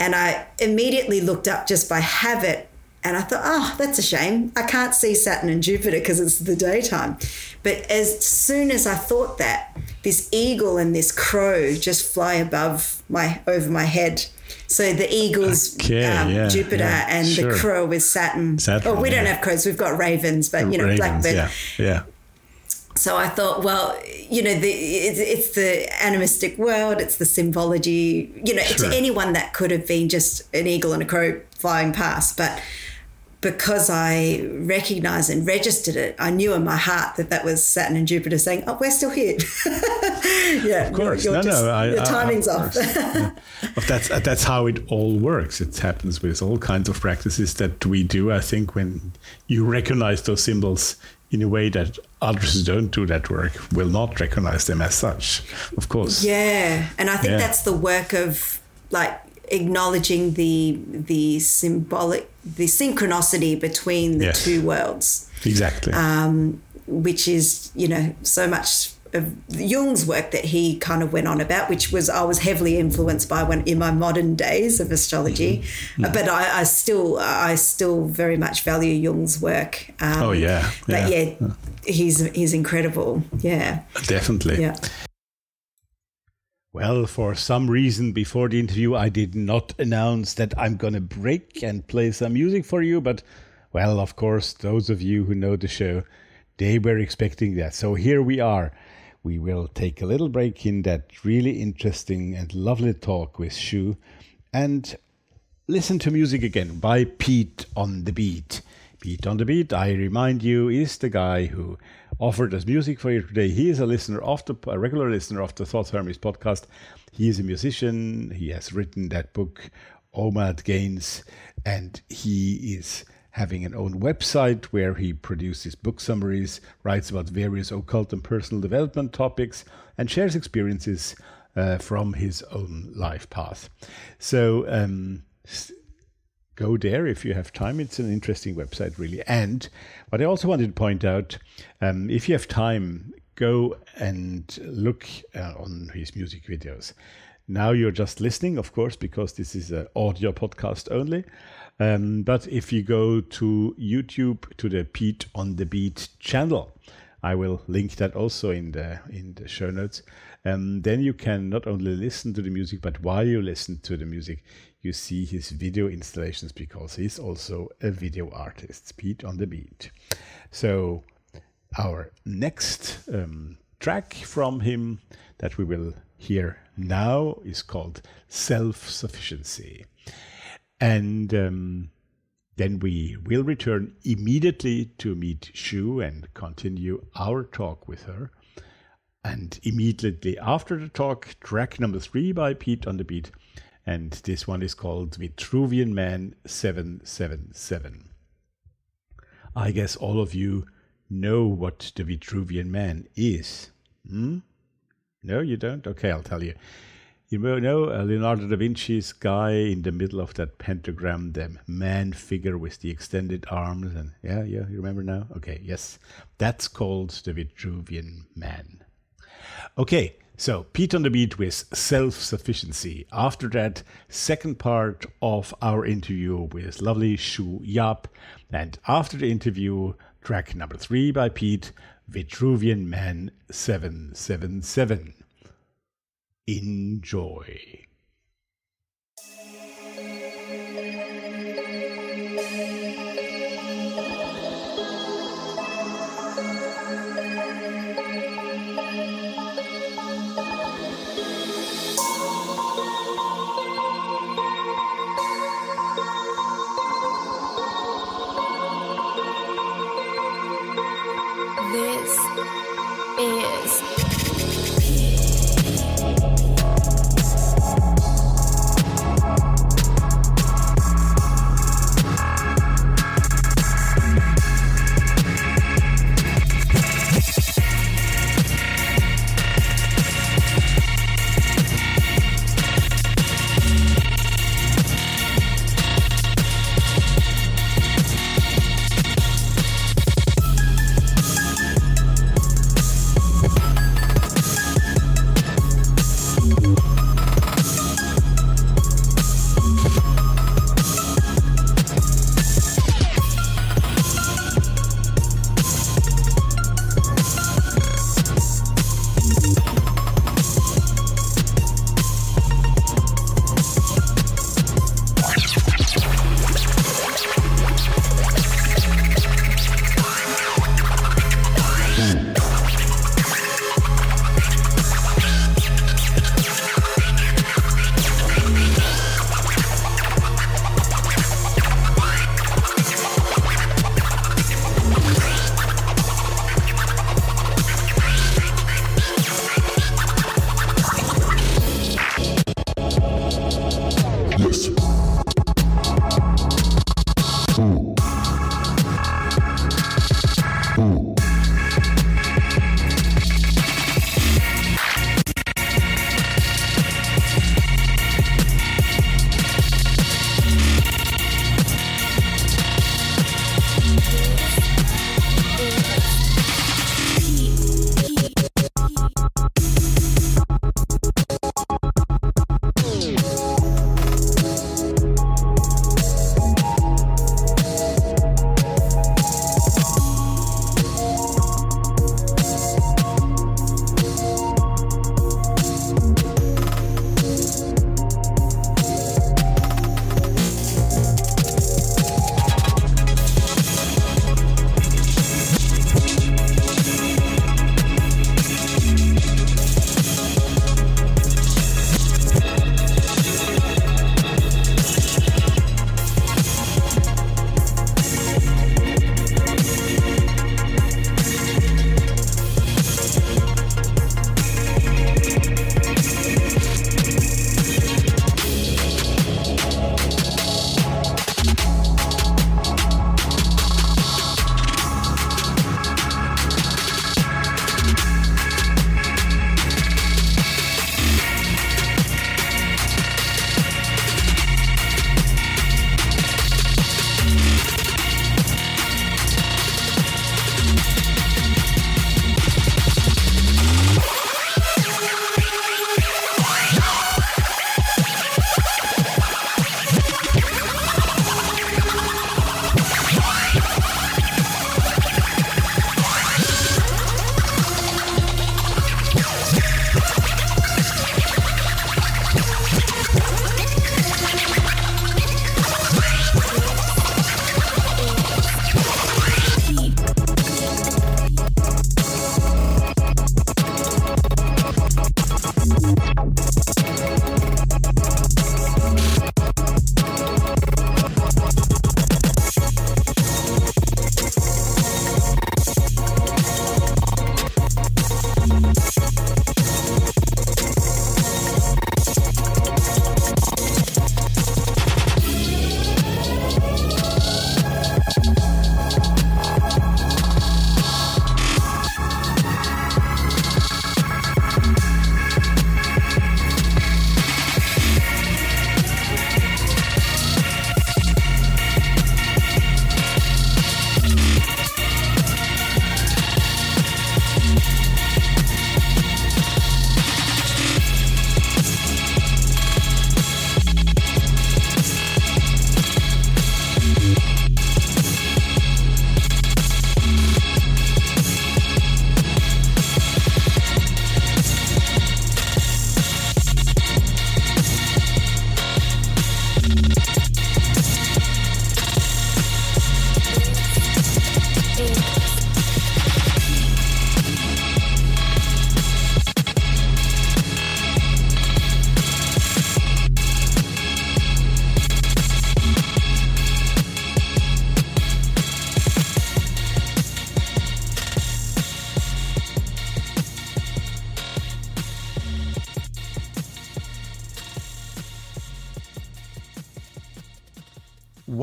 and I immediately looked up just by habit and I thought, oh, that's a shame. I can't see Saturn and Jupiter because it's the daytime. But as soon as I thought that, this eagle and this crow just fly above my over my head. So the eagle's okay, um, yeah, Jupiter yeah, and sure. the crow is Saturn. Saturn oh, we don't have crows. We've got ravens, but you know, ravens, blackbird. Yeah, yeah. So I thought, well, you know, the, it's, it's, the animistic world. It's the symbology. You know, sure. to anyone that could have been just an eagle and a crow flying past, but because I recognized and registered it, I knew in my heart that that was Saturn and Jupiter saying, "Oh, we're still here." [LAUGHS] yeah, of course. no, just, no, I, the timing's I, off. yeah. That's uh, that's how it all works. It happens with all kinds of practices that we do. I think when you recognize those symbols in a way that others don't do that work will not recognize them as such. Of course. Yeah, and I think yeah. that's the work of like acknowledging the the symbolic the synchronicity between the yes. two worlds exactly um, which is you know so much of Jung's work that he kind of went on about, which was I was heavily influenced by when in my modern days of astrology, mm-hmm. mm-hmm. but I, I, still I still very much value Jung's work. Um, oh yeah, but yeah. yeah, he's he's incredible. Yeah, definitely. Yeah. Well, for some reason before the interview, I did not announce that I'm to break and play some music for you. But, well, of course, those of you who know the show, they were expecting that. So here we are. We will take a little break in that really interesting and lovely talk with Shu and listen to music again by Pete on the Beat. Pete on the Beat, I remind you, is the guy who offered as music for you today. He is a listener of the a regular listener of the Thoth Hermes podcast. He is a musician. He has written that book, Omad Gains, and he is having an own website where he produces book summaries, writes about various occult and personal development topics, and shares experiences uh, from his own life path. So. Um, go there if you have time. It's an interesting website, really. And what I also wanted to point out um, if you have time, go and look uh, on his music videos. Now you're just listening, of course, because this is an audio podcast only. Um, but if you go to YouTube to the Pete on the Beat channel, I will link that also in the in the show notes. Um, then you can not only listen to the music, but while you listen to the music, you see his video installations because he's also a video artist, Pete on the Beat. So, our next um, track from him that we will hear now is called self sufficiency. And um, then we will return immediately to meet Shu and continue our talk with her. And immediately after the talk, track number three by Pete on the Beat. And this one is called Vitruvian Man 777. I guess all of you know what the Vitruvian Man is. Hmm? No, you don't? Okay, I'll tell you. You know uh, Leonardo da Vinci's guy in the middle of that pentagram, the man figure with the extended arms, and yeah, yeah, you remember now? Okay, yes, that's called the Vitruvian Man. Okay, so Pete on the beat with self sufficiency. After that, second part of our interview with lovely Shu Yap, and after the interview, track number three by Pete, Vitruvian Man 777. Enjoy.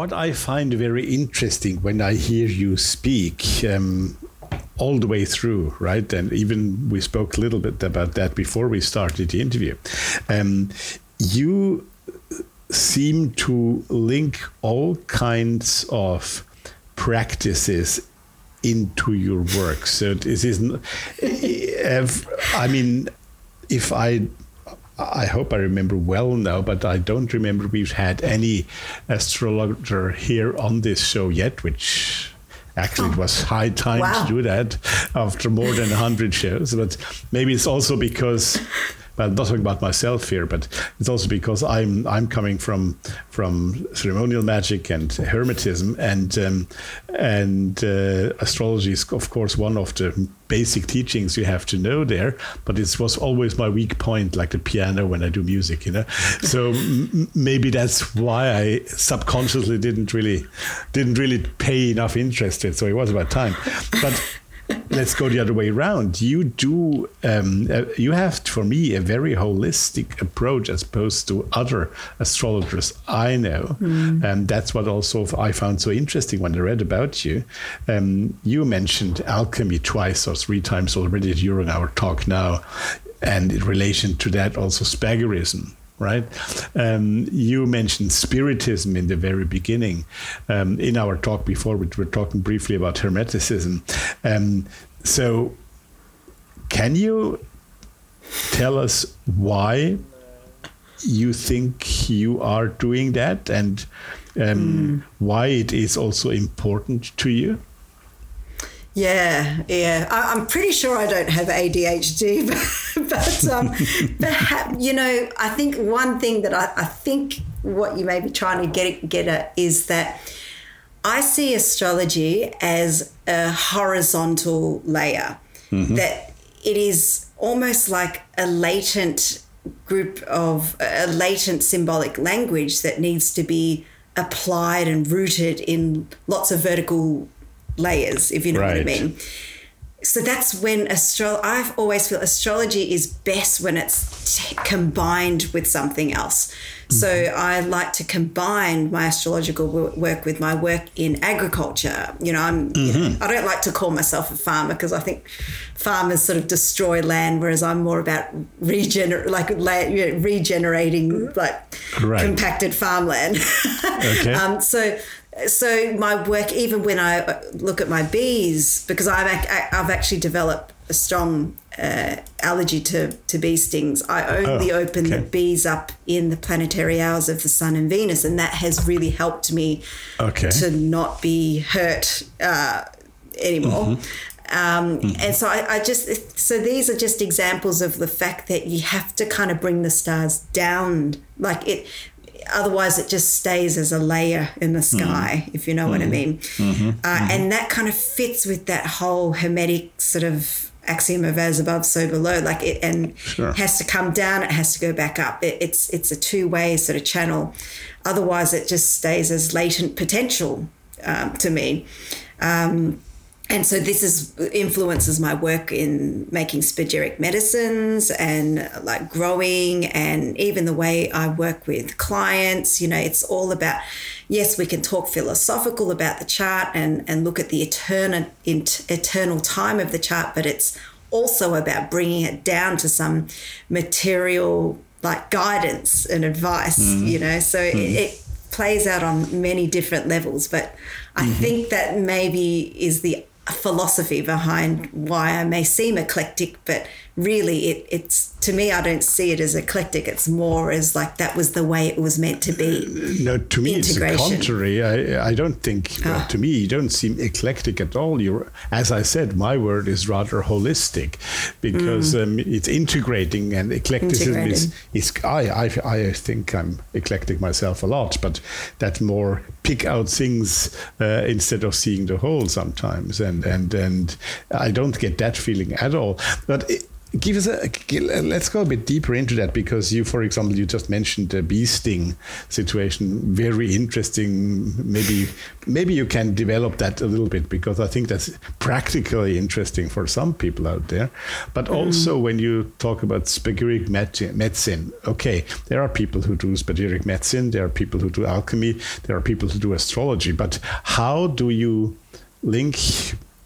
What I find very interesting when I hear you speak, um, all the way through, right? And even we spoke a little bit about that before we started the interview. Um, you seem to link all kinds of practices into your work. So this is, I mean, if I I hope I remember well now, but I don't remember we've had any astrologer here on this show yet, which actually it was high time wow. to do that after more than 100 [LAUGHS] shows. But maybe it's also because well, I'm not talking about myself here, but it's also because I'm I'm coming from from ceremonial magic and hermetism, and um, and uh, astrology is of course one of the basic teachings you have to know there. But it was always my weak point, like the piano when I do music, you know. So m- maybe that's why I subconsciously didn't really didn't really pay enough interest in. So it was about time, but let's go the other way around. You do, um, uh, you have for me a very holistic approach as opposed to other astrologers I know, mm. and that's what also I found so interesting when I read about you. Um, you mentioned alchemy twice or three times already during our talk now, and in relation to that also spagyrism right? Um, you mentioned spiritism in the very beginning. Um, in our talk before, we were talking briefly about Hermeticism. Um, so, can you tell us why you think you are doing that and mm. why it is also important to you? Yeah, yeah. I, am pretty sure I don't have ADHD, [LAUGHS] but, but um, perhaps, you know, I think one thing that I, I think what you may be trying to get get at is that I see astrology as a horizontal layer mm-hmm. that it is almost like a latent group of a latent symbolic language that needs to be applied and rooted in lots of vertical layers, if you know right. what I mean. So that's when astro. I've always feel astrology is best when it's t- combined with something else. So mm-hmm. I like to combine my astrological work with my work in agriculture. You know, I'm. Mm-hmm. You know, I don't like to call myself a farmer because I think farmers sort of destroy land, whereas I'm more about regener like you know, regenerating like right. compacted farmland. [LAUGHS] okay. um, so so my work, even when I look at my bees, because I've I've actually developed a strong uh, allergy to, to bee stings. I only oh, open okay. the bees up in the planetary hours of the Sun and Venus, and that has really helped me okay. to not be hurt uh, anymore. Mm-hmm. Um, mm-hmm. And so I, I, just, so these are just examples of the fact that you have to kind of bring the stars down. Like it, otherwise it just stays as a layer in the mm-hmm. sky, mm. if you know mm. what I mm-hmm. mean. Mm-hmm. Uh, mm-hmm. And that kind of fits with that whole hermetic sort of axiom of as above, so below. Like it, and sure. has to come down, it has to go back up. It, it's it's a two way sort of channel. Otherwise, it just stays as latent potential um, to me. Um, and so this is influences my work in making spagyric medicines and like growing and even the way I work with clients. You know, it's all about yes, we can talk philosophical about the chart and and look at the eternal eternal time of the chart, but it's also about bringing it down to some material like guidance and advice. Mm. You know, so mm. it, it plays out on many different levels, but I mm-hmm. think that maybe is the philosophy behind why I may seem eclectic, but really it, it's to me I don't see it as eclectic. It's more as like that was the way it was meant to be. No, to me it's the contrary. I I don't think oh. to me you don't seem eclectic at all. You're as I said, my word is rather holistic because mm. um, it's integrating and eclecticism is is I, I I think I'm eclectic myself a lot, but that more pick out things uh, instead of seeing the whole sometimes and and and I don't get that feeling at all. But it, give us a let's go a bit deeper into that because you for example you just mentioned the bee sting situation. Very interesting. Maybe maybe you can develop that a little bit because i think that's practically interesting for some people out there. But mm. also when you talk about spagyric medicine okay there are people who do spagyric medicine. There are people who do alchemy. There are people who do astrology. But how do you link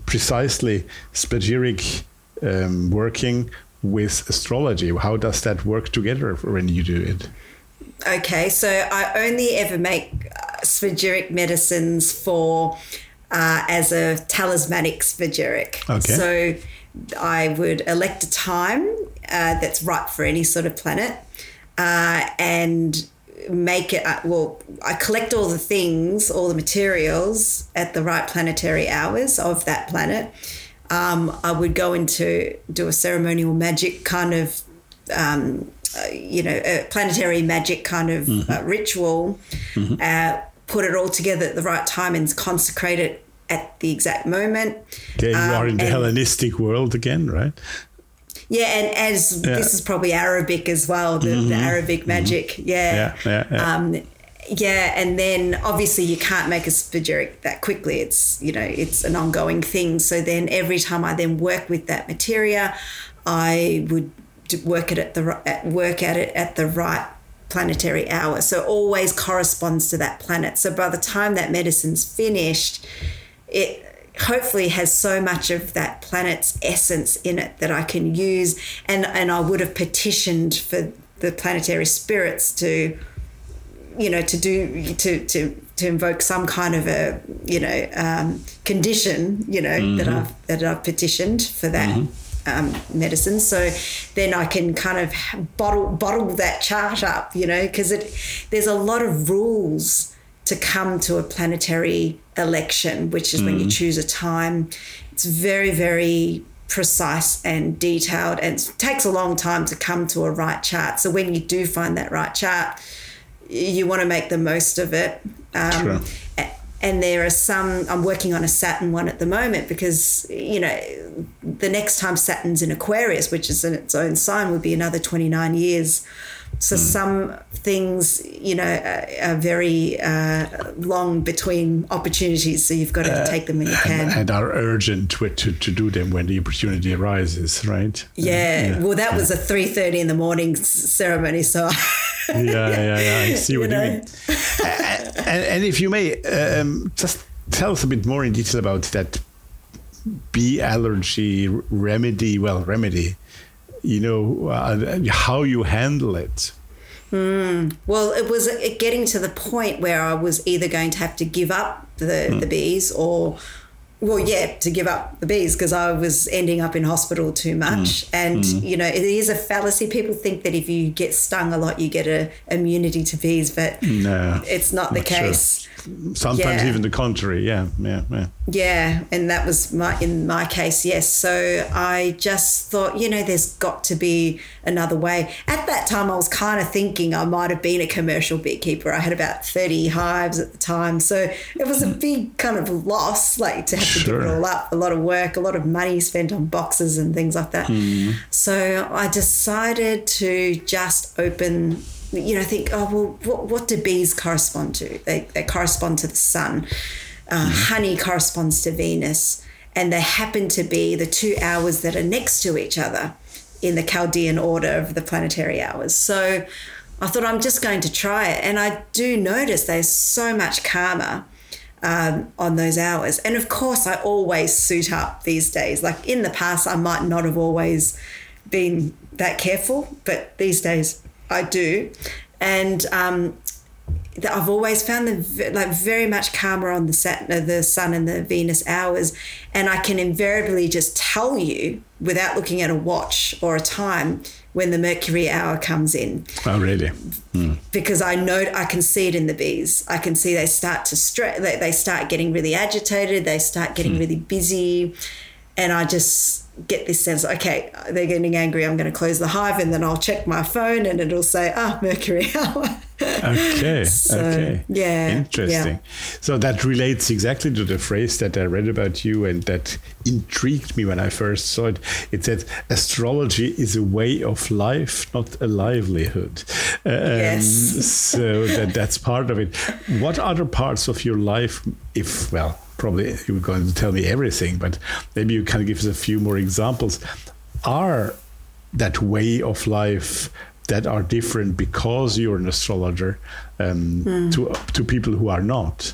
precisely spagyric um, working with astrology? How does that work together when you do it? Okay, so I only ever make uh, spagyric medicines for uh, as a talismanic spagyric. Okay. So I would elect a time uh, that's right for any sort of planet uh, and make it uh, well i collect all the things all the materials at the right planetary hours of that planet um, I would go into do a ceremonial magic kind of, um, uh, you know, a planetary magic kind of mm-hmm. uh, ritual, mm-hmm. uh, put it all together at the right time and consecrate it at the exact moment. Okay, you um, are in the Hellenistic world again, right? Yeah, and as yeah. this is probably Arabic as well, the, mm-hmm. the Arabic mm-hmm. magic. Yeah. Yeah, yeah, um, yeah, and then obviously you can't make a spagyric that quickly. It's you know it's an ongoing thing. So then every time I then work with that material, I would work it at the work at it at the right planetary hour. So always corresponds to that planet. So by the time that medicine's finished, it hopefully has so much of that planet's essence in it that I can use and and I would have petitioned for the planetary spirits to you know, to do to to to invoke some kind of a you know um, condition, you know, mm-hmm. that I've that I've petitioned for that. Mm-hmm. Um, medicine, so then I can kind of bottle bottle that chart up, you know, because it there's a lot of rules to come to a planetary election, which is mm. when you mm. choose a time. It's very, very precise and detailed and it takes a long time to come to a right chart. So when you do find that right chart, you want to make the most of it. Um, And there are some, I'm working on a Saturn one at the moment because, you know, the next time Saturn's in Aquarius, which is in its own sign, would be another 29 years. So mm. some things, you know, are, are very uh, long between opportunities. So you've got to uh, take them when you can. And, are urgent to, to, to do them when the opportunity arises, right? Yeah. Yeah. Well, that yeah. was a 3.30 in the morning ceremony. So [LAUGHS] yeah, yeah, yeah. I [LAUGHS] see what you, you mean. and, and, if you may, um, just tell us a bit more in detail about that bee allergy remedy. Well, remedy. You know uh, how you handle it. Mm. Well, it was getting to the point where I was either going to have to give up the, mm. the bees or well, yeah, to give up the bees because I was ending up in hospital too much. Mm. And, mm. you know, it is a fallacy. People think that if you get stung a lot, you get a immunity to bees, but no, it's not, not the case. Sure sometimes yeah. even the contrary yeah yeah yeah yeah and that was my in my case yes so i just thought you know there's got to be another way at that time i was kind of thinking i might have been a commercial beekeeper i had about 30 hives at the time so it was a hmm. big kind of loss like to have to sure. give it all up a lot of work a lot of money spent on boxes and things like that mm. so i decided to just open you know, think, oh, well, what, what do bees correspond to? They, they correspond to the sun. Uh, mm-hmm. Honey corresponds to Venus. And they happen to be the two hours that are next to each other in the Chaldean order of the planetary hours. So I thought, I'm just going to try it. And I do notice there's so much calmer. Um, on those hours. And of course, I always suit up these days. Like in the past, I might not have always been that careful, but these days I do, and um, I've always found them like very much calmer on the Saturn, uh, the Sun and the Venus hours, and I can invariably just tell you without looking at a watch or a time when the Mercury hour comes in. Oh, really? Mm. Because I know I can see it in the bees. I can see they start to stress. They, they start getting really agitated. They start getting mm. really busy and I just get this sense, okay, they're getting angry. I'm going to close the hive, and then I'll check my phone, and it'll say, ah, Mercury [LAUGHS] hour. okay. so, okay. Yeah. Interesting. Yeah. So that relates exactly to the phrase that I read about you and that intrigued me when I first saw it. It said, astrology is a way of life, not a livelihood. Um, yes. so that, that's part of it. What other parts of your life, if, well, probably you're going to tell me everything, but maybe you can give us a few more examples. Are that way of life that are different because you're an astrologer um, mm. to to people who are not?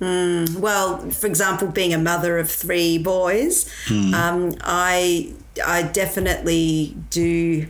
Mm, well, for example, being a mother of three boys, mm. um, I I definitely do.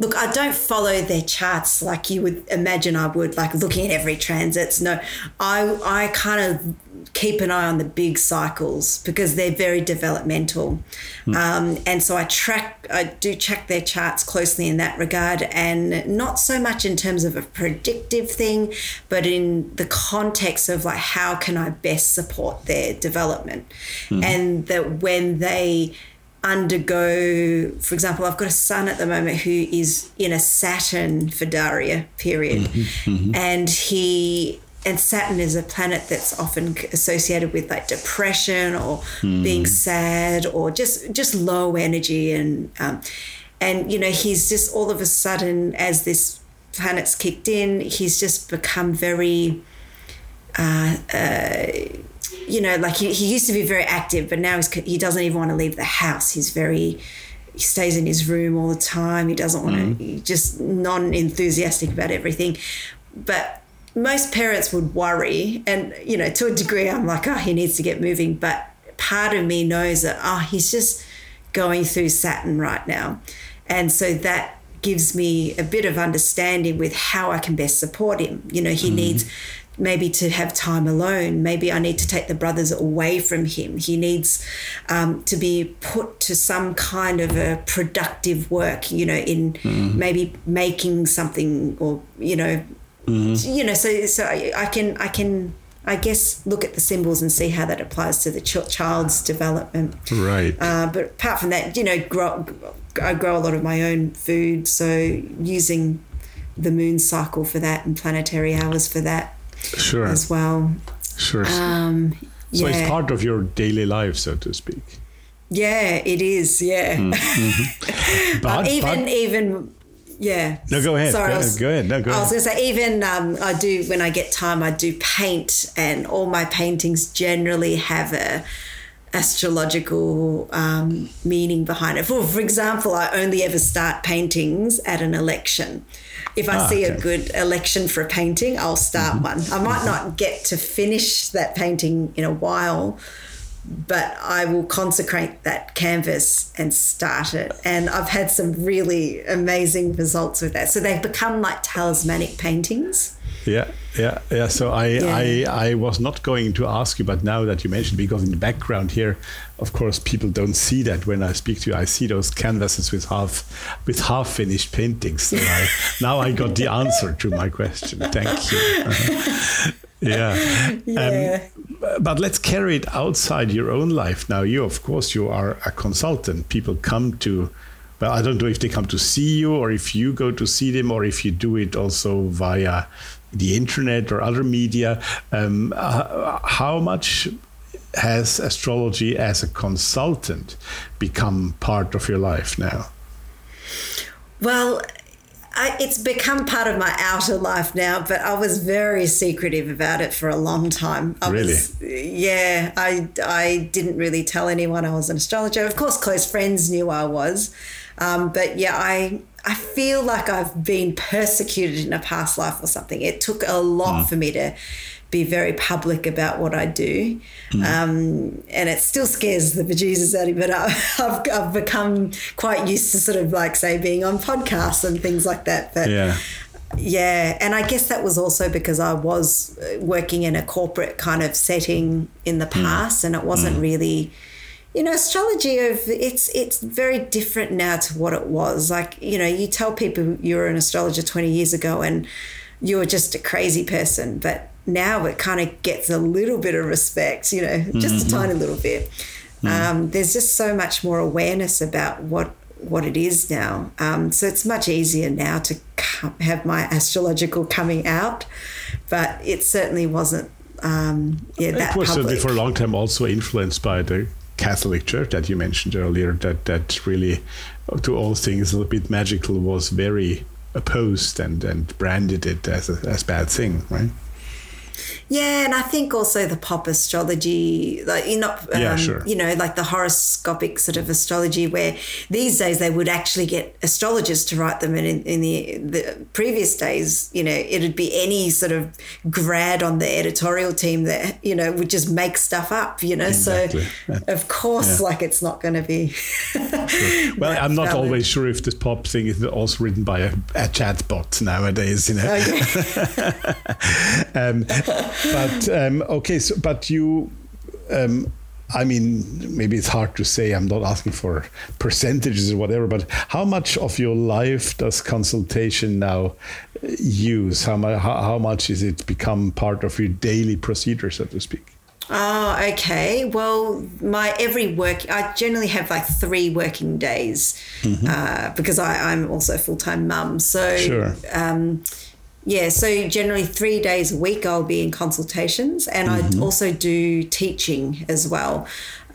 Look, I don't follow their charts like you would imagine I would, like looking at every transits. No, I I kind of keep an eye on the big cycles because they're very developmental. Mm. Um, and so I track, I do check their charts closely in that regard, and not so much in terms of a predictive thing, but in the context of like how can I best support their development, mm. and that when they undergo, for example, I've got a son at the moment who is in a Saturn Firdaria period, mm-hmm, mm-hmm. and he and Saturn is a planet that's often associated with like depression or mm. being sad or just just low energy and um, and you know he's just all of a sudden as this planet's kicked in he's just become very uh, uh, you know like he, he used to be very active but now he's, he doesn't even want to leave the house he's very he stays in his room all the time he doesn't want to mm. just non-enthusiastic about everything but most parents would worry, and you know, to a degree, I'm like, oh, he needs to get moving. But part of me knows that, oh, he's just going through Saturn right now. And so that gives me a bit of understanding with how I can best support him. You know, he mm. needs maybe to have time alone. Maybe I need to take the brothers away from him. He needs um, to be put to some kind of a productive work, you know, in mm. maybe making something or, you know, Mm-hmm. You know, so so I can I can I guess look at the symbols and see how that applies to the ch- child's development. Right. Uh, but apart from that, you know, grow, I grow a lot of my own food, so using the moon cycle for that and planetary hours for that. Sure. As well. Sure. Um, so yeah. it's part of your daily life, so to speak. Yeah, it is. Yeah. Mm-hmm. [LAUGHS] but, even but, even yeah. No, go ahead. Sorry, go, was, go ahead. No, go I ahead. was going to say, even um, I do, when I get time, I do paint, and all my paintings generally have a astrological um, meaning behind it. For, for example, I only ever start paintings at an election. If I ah, see okay. a good election for a painting, I'll start mm-hmm. one. I might mm-hmm. not get to finish that painting in a while, but I will consecrate that canvas and start it. And I've had some really amazing results with that. So they've become like talismanic paintings. Yeah, yeah, yeah. So I, yeah. I, I was not going to ask you, but now that you mentioned, because in the background here, of course, people don't see that when I speak to you. I see those canvases with half, with half finished paintings. So I, [LAUGHS] now I got the answer to my question. Thank you. Uh-huh. [LAUGHS] yeah. yeah. Um, but let's carry it outside your own life. Now, you, of course, you are a consultant. People come to, well, I don't know if they come to see you or if you go to see them or if you do it also via the internet or other media. Um, uh, how much has astrology as a consultant become part of your life now? Well, I, it's become part of my outer life now, but I was very secretive about it for a long time. I really? Was, yeah, I, I didn't really tell anyone I was an astrologer. Of course, close friends knew I was. Um, but yeah, I, I feel like I've been persecuted in a past life or something. It took a lot mm. for me to be very public about what I do. Mm. Um, and it still scares the bejesus out of me, but I, [LAUGHS] have I've become quite used to sort of like, say, being on podcasts and things like that. But yeah. Yeah, and I guess that was also because I was working in a corporate kind of setting in the mm. past, mm. and it wasn't mm. really, you know, astrology of it's it's very different now to what it was. Like you know, you tell people you were an astrologer twenty years ago, and you were just a crazy person, but now it kind of gets a little bit of respect, you know, just mm-hmm. a tiny little bit. Um, there's just so much more awareness about what what it is now. Um, so it's much easier now to come, have my astrological coming out, but it certainly wasn't. Um, yeah, that it was public. certainly for a long time also influenced by the Catholic Church that you mentioned earlier. That that really, to all things a little bit magical, was very opposed and and branded it as a as bad thing, right? Yeah, and I think also the pop astrology, like you know, um, Yeah, sure. you know, like the horoscopic sort of astrology, where these days they would actually get astrologers to write them, and in, in the the previous days, you know, it'd be any sort of grad on the editorial team that you know would just make stuff up, you know. Exactly. So [LAUGHS] of course, Yeah. like it's not going to be. Well, [LAUGHS] I'm not valid. always sure if this pop thing is also written by a, a chatbot nowadays. You know. Okay. [LAUGHS] um, but um, okay, so but you, um, I mean, maybe it's hard to say. I'm not asking for percentages or whatever, but how much of your life does consultation now use? How, mu- how, how much is it become part of your daily procedure, so to speak? Oh, okay. Well, my every work, I generally have like three working days uh, because I, I'm also a full time mum. So, Sure. um, yeah, so generally three days a week I'll be in consultations and I also do teaching as well.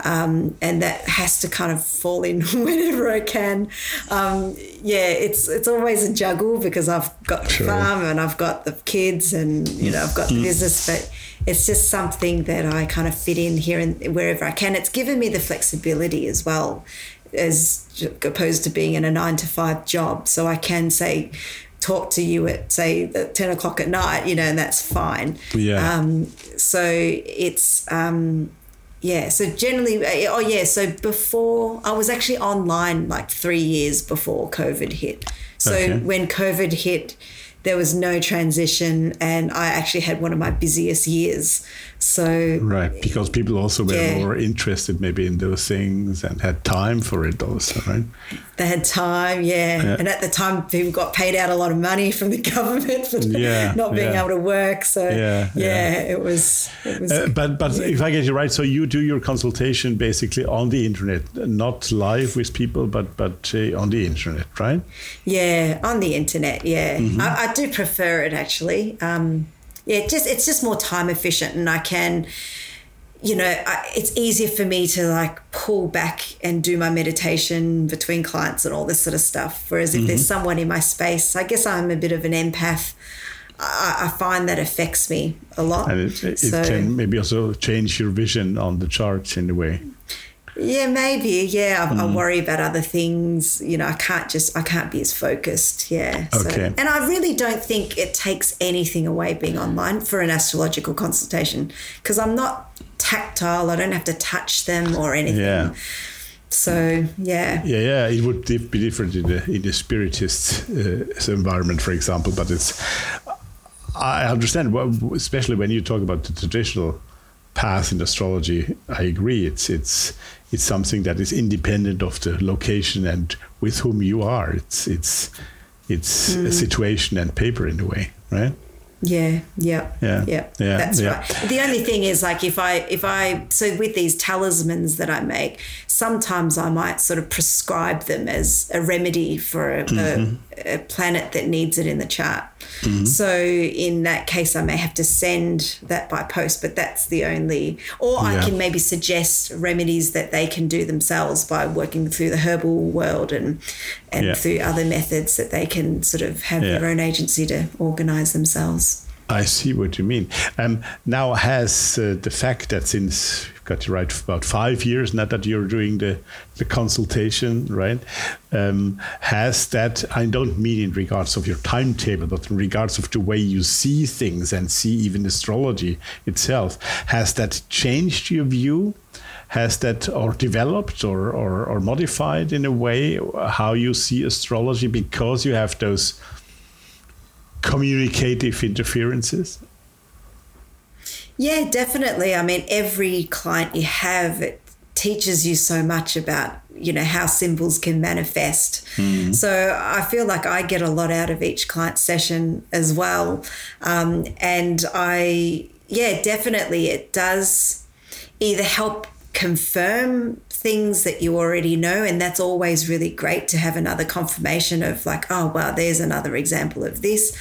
Um, and that has to kind of fall in [LAUGHS] whenever I can. Um, yeah, it's it's always a juggle because I've got the Sure. farm and I've got the kids and you know I've got the business, but it's just something that I kind of fit in here and wherever I can. It's given me the flexibility as well as opposed to being in a nine to five job. So I can say, talk to you at say at 10 o'clock at night, you know, and that's fine. Yeah. Um, so it's, um, yeah. So generally, oh yeah. So before I was actually online like three years before COVID hit. So Okay. when COVID hit, there was no transition, and I actually had one of my busiest years. So Right, because people also were Yeah. more interested maybe in those things and had time for it also, right? They had time, yeah. Yeah. And at the time, people got paid out a lot of money from the [LAUGHS] government for Yeah, not being able to work. So Yeah, yeah, yeah. it was. It was Uh, but but if I get you right, so you do your consultation basically on the internet, not live with people, but but uh, on the internet, right? yeah, on the internet. Yeah, Mm-hmm. I, I do prefer it actually. Um, yeah, it just it's just more time efficient, and I can. You know, I, it's easier for me to like pull back and do my meditation between clients and all this sort of stuff. Whereas if Mm-hmm. there's someone in my space, I guess I'm a bit of an empath. I, I find that affects me a lot. And it, it So- can maybe also change your vision on the charts in a way. Yeah, maybe. Yeah, I, I Mm. worry about other things. You know, I can't just I can't be as focused. Yeah. So- Okay. and I really don't think it takes anything away being online for an astrological consultation because I'm not tactile. I don't have to touch them or anything. Yeah. So yeah. Yeah, yeah, it would be different in the in the spiritist uh, environment, for example. But it's I understand, especially when you talk about the traditional path in astrology. I agree. It's it's it's something that is independent of the location and with whom you are. It's it's it's Mm. a situation and paper in a way, right? Yeah, yeah, Yeah, yeah. yeah, That's yeah. right. The only thing is, like, if I, if I, so with these talismans that I make, sometimes I might sort of prescribe them as a remedy for a, Mm-hmm. a, a planet that needs it in the chart. Mm-hmm. So in that case, I may have to send that by post, but that's the only, or I can maybe suggest remedies that they can do themselves by working through the herbal world and and Yeah. through other methods that they can sort of have Yeah. their own agency to organize themselves. I see what you mean. Um, now, has uh, the fact that since you've got right for about five years now that you're doing the, the consultation, right? Um, has that, I don't mean in regards of your timetable, but in regards of the way you see things and see even astrology itself, has that changed your view? Has that or developed or, or, or modified in a way how you see astrology because you have those communicative interferences? Yeah, definitely. I mean, every client you have, it teaches you so much about, you know, how symbols can manifest. So I feel like I get a lot out of each client session as well. Um, and I, yeah, definitely it does either help confirm things that you already know. And that's always really great to have another confirmation of, like, oh, wow, there's another example of this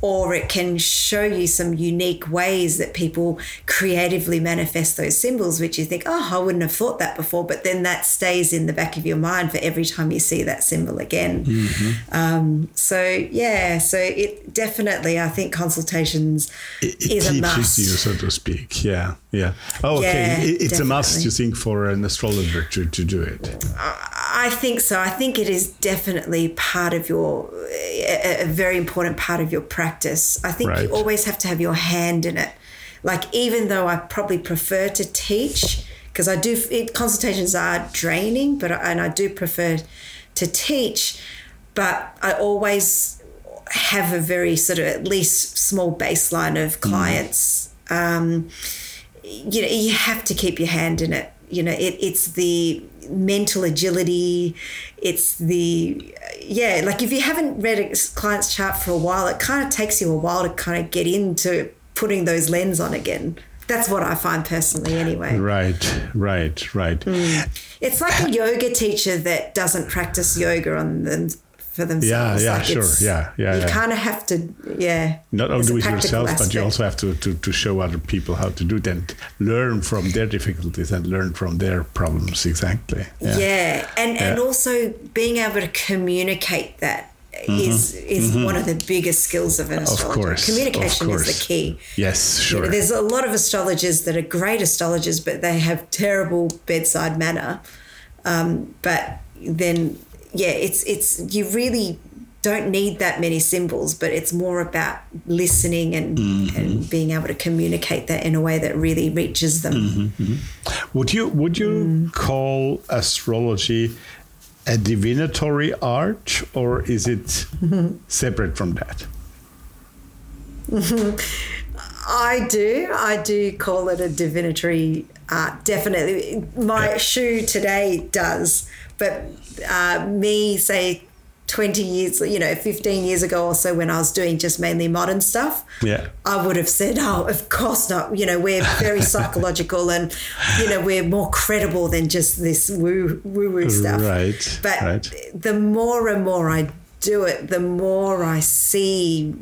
or it can show you some unique ways that people creatively manifest those symbols, which you think, oh, I wouldn't have thought that before. But then that stays in the back of your mind for every time you see that symbol again. Mm-hmm. Um, so, yeah, so it definitely, I think consultations it, it is a must. you, so to speak. Yeah, yeah. Oh, okay. Yeah, it, it's definitely. a must, you think, for an astrologer to, to do it. I think so. I think it is definitely part of your, a, a very important part of your practice. I think Right. you always have to have your hand in it. Like, even though I probably prefer to teach, because I do, it, consultations are draining, but, and I do prefer to teach, but I always have a very sort of at least small baseline of clients. Um, you know you have to keep your hand in it. You know it, it's the mental agility it's the yeah like if you haven't read a client's chart for a while it kind of takes you a while to kind of get into putting those lens on again. That's what i find personally anyway. Right, right, right. Mm. it's like a yoga teacher that doesn't practice yoga on them for themselves yeah, Like sure, yeah, yeah, you yeah. kind of have to yeah Not only do it practical yourself, but you also have to, to, to show other people how to do it and learn from their difficulties and learn from their problems. Exactly. Yeah, and and Yeah. also being able to communicate that is is one of the biggest skills of an Mm-hmm. Of astrologer. course, Communication of is the key. Yes, You sure. know, there's a lot of astrologers that are great astrologers, but they have terrible bedside manner. Um, but then, yeah, it's it's you really don't need that many symbols, but it's more about listening and Mm-hmm. and being able to communicate that in a way that really reaches them. Mm-hmm. Would you would you Mm. call astrology a divinatory art, or is it [LAUGHS] separate from that? [LAUGHS] I do. I do call it a divinatory art. Definitely. My shoe today does. But uh, me, say, 20 years, you know, 15 years ago or so when I was doing just mainly modern stuff, Yeah. I would have said, oh, of course not. You know, we're very [LAUGHS] psychological and, you know, we're more credible than just this woo woo woo stuff. Right, But right. the more and more I do it, the more I see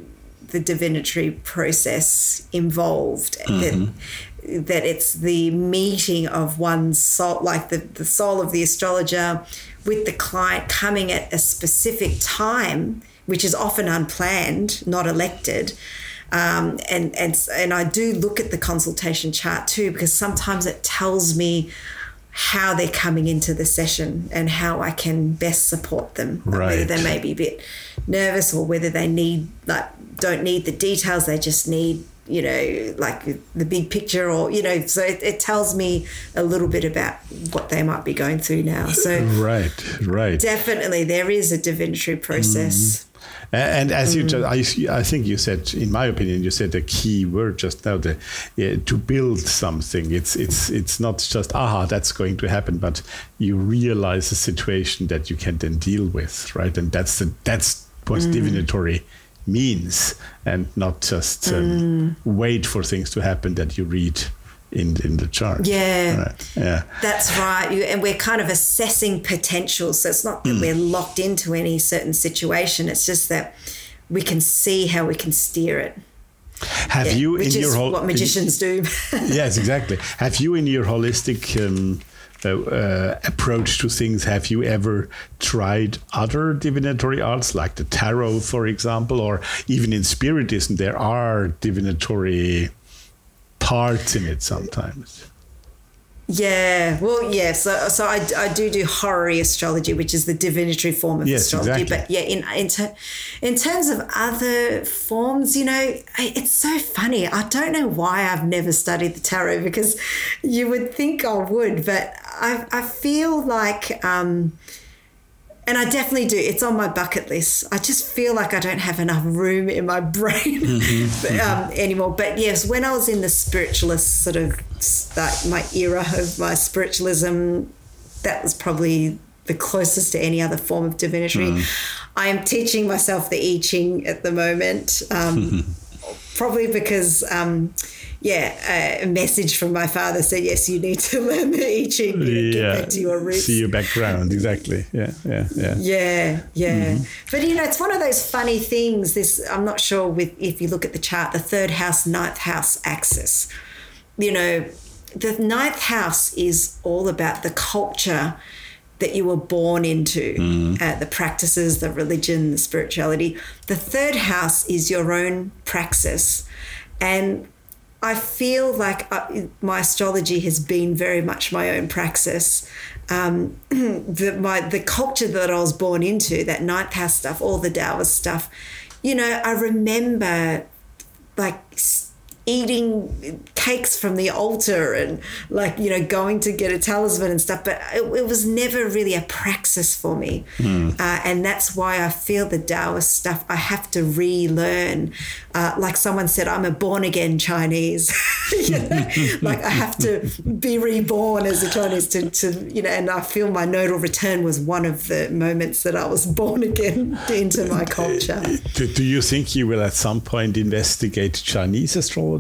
the divinatory process involved. That, that it's the meeting of one's soul, like the, the soul of the astrologer with the client coming at a specific time, which is often unplanned, not elected. Um, and, and, and I do look at the consultation chart too, because sometimes it tells me how they're coming into the session and how I can best support them. Like Whether they may be a bit nervous or whether they need like don't need the details, they just need you know like the big picture or you know so it, it tells me a little bit about what they might be going through now so Right, right. definitely there is a divinatory process A- And as you Mm. just, I, I think you said, in my opinion, you said the key word just now, the yeah, to build something. It's it's it's not just aha, that's going to happen, but you realize a situation that you can then deal with, right? And that's the that's what Mm. divinatory means, and not just um, Mm. wait for things to happen that you read in in the chart. Yeah. Right. yeah. That's right. You, and we're kind of assessing potential. So it's not that Hmm. we're locked into any certain situation. It's just that we can see how we can steer it. Have Yeah, you which in is your whole what magicians do. [LAUGHS] yes, exactly. Have you, in your holistic um, uh, uh, approach to things, have you ever tried other divinatory arts, like the tarot, for example, or even in Spiritism, there are divinatory parts in it sometimes. Yeah, well, yeah. So, so I, I do do horary astrology, which is the divinatory form of Yes, astrology. exactly. But yeah, in in, ter- in terms of other forms, you know, it's so funny. I don't know why I've never studied the tarot because you would think I would, but I I feel like. Um, and I definitely do. It's on my bucket list. I just feel like I don't have enough room in my [LAUGHS] brain but, um, anymore. But yes, when I was in the spiritualist sort of like my era of my spiritualism, that was probably the closest to any other form of divinatory. I am teaching myself the I Ching at the moment. Um, [LAUGHS] probably because um, yeah, a message from my father said, yes, you need to [LAUGHS] learn the I Ching, you get back to your roots. See your background, exactly. Yeah, yeah, yeah. Yeah, yeah. Mm-hmm. But you know, it's one of those funny things. This I'm not sure with if you look at the chart, the third house, ninth house axis. You know, the ninth house is all about the culture that you were born into, mm. uh, the practices, the religion, the spirituality. The third house is your own praxis. And I feel like uh, my astrology has been very much my own praxis. Um, [CLEARS THROAT] the, my, the culture that I was born into, that ninth house stuff, all the Taoist stuff, you know, I remember like eating cakes from the altar and like you know going to get a talisman and stuff but it, it was never really a praxis for me. Mm. uh, and that's why i feel the taoist stuff i have to relearn uh, like someone said i'm a born again chinese. [LAUGHS] Like i have to be reborn as a chinese to, to you know and i feel my nodal return was one of the moments that i was [LAUGHS] born again into my culture. Do, do you think you will at some point investigate chinese astrology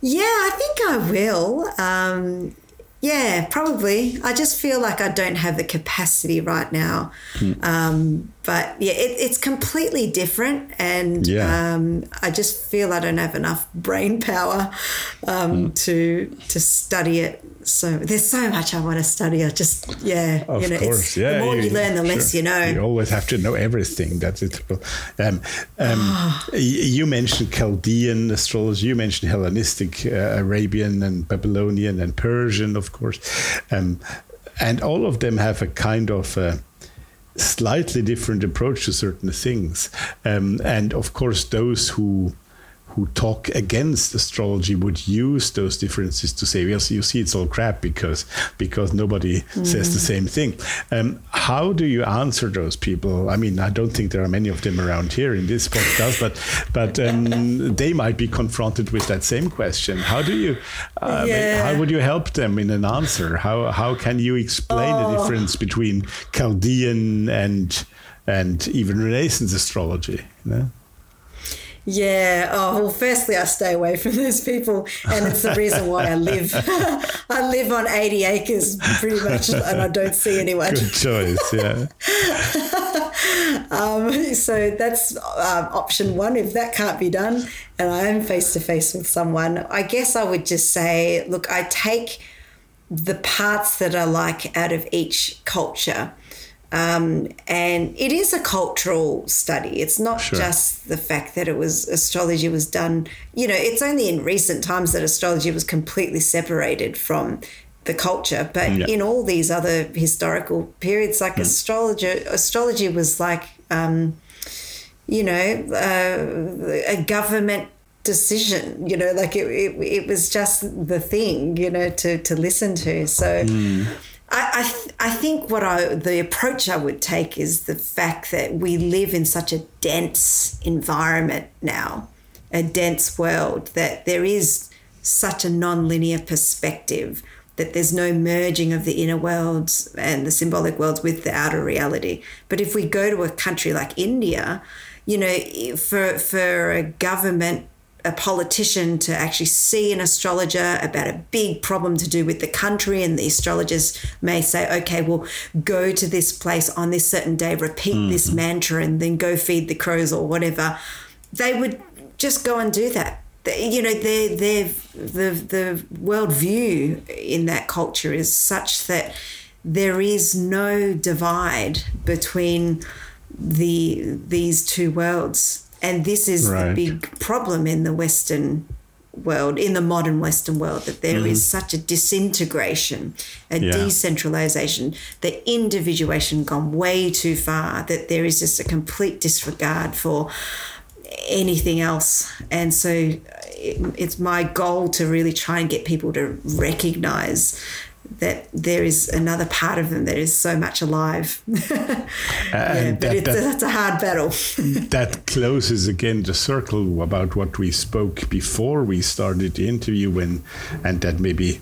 yeah, I think I will. Um, yeah, probably. I just feel like I don't have the capacity right now. Mm. Um, but yeah, it, it's completely different, and yeah. um, I just feel I don't have enough brain power um, mm. to to study it. So there's so much I want to study. I just yeah, of you know, course, yeah. The more you, you learn, the sure. less you know. You always have to know everything. That's it. Um, um, [SIGHS] you mentioned Chaldean astrology. You mentioned Hellenistic, uh, Arabian, and Babylonian, and Persian, of course, um, and all of them have a kind of uh, slightly different approach to certain things. Um, and of course, those who who talk against astrology would use those differences to say, well, you see, it's all crap because because nobody mm. says the same thing. Um, how do you answer those people? I mean, I don't think there are many of them around here in this podcast, but but um, [LAUGHS] they might be confronted with that same question. How do you? Uh, yeah. How would you help them in an answer? How how can you explain oh. the difference between Chaldean and and even Renaissance astrology? You know? Yeah. Oh well. Firstly, I stay away from those people, and it's the reason why I live. [LAUGHS] I live on eighty acres, pretty much, and I don't see anyone. Good choice. Yeah. [LAUGHS] um, so that's um, option one. If that can't be done, and I am face to face with someone, I guess I would just say, look, I take the parts that I like out of each culture um, and it is a cultural study. It's not sure. just the fact that it was astrology was done. You know, it's only in recent times that astrology was completely separated from the culture. But yeah. in all these other historical periods, like mm. astrology, astrology was like, um, you know, uh, a government decision. You know, like it, it, it, was just the thing. You know, to to listen to. So. Mm I, I, th- I think what I the approach I would take is the fact that we live in such a dense environment now, a dense world that there is such a non-linear perspective that there's no merging of the inner worlds and the symbolic worlds with the outer reality. But if we go to a country like India, you know, for for a government a politician to actually see an astrologer about a big problem to do with the country, and the astrologers may say, okay, well, go to this place on this certain day, repeat mm-hmm. this mantra, and then go feed the crows or whatever. They would just go and do that. You know, their their the the worldview in that culture is such that there is no divide between the these two worlds and this is right. the big problem in the Western world, in the modern Western world, that there mm. is mm-hmm. such a disintegration, a yeah. decentralization, the individuation gone way too far, that there is just a complete disregard for anything else. And so it, it's my goal to really try and get people to recognize that there is another part of them that is so much alive. [LAUGHS] yeah, but that, it's, that, a, it's a hard battle. [LAUGHS] that closes again the circle about what we spoke before we started the interview, when, and that maybe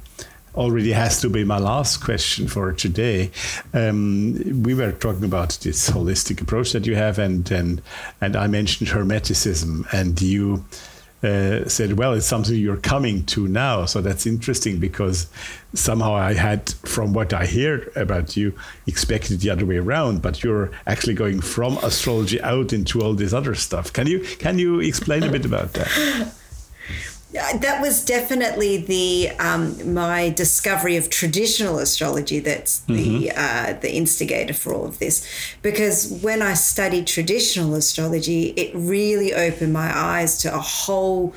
already has to be my last question for today. Um, we were talking about this holistic approach that you have, and and and I mentioned hermeticism, and you uh, said, "Well, it's something you're coming to now." So that's interesting because somehow I had, from what I hear about you, expected the other way around. But you're actually going from astrology out into all this other stuff. Can you can you explain a bit about that? [LAUGHS] that was definitely the um, my discovery of traditional astrology that's the mm-hmm. uh, the instigator for all of this because when I studied traditional astrology it really opened my eyes to a whole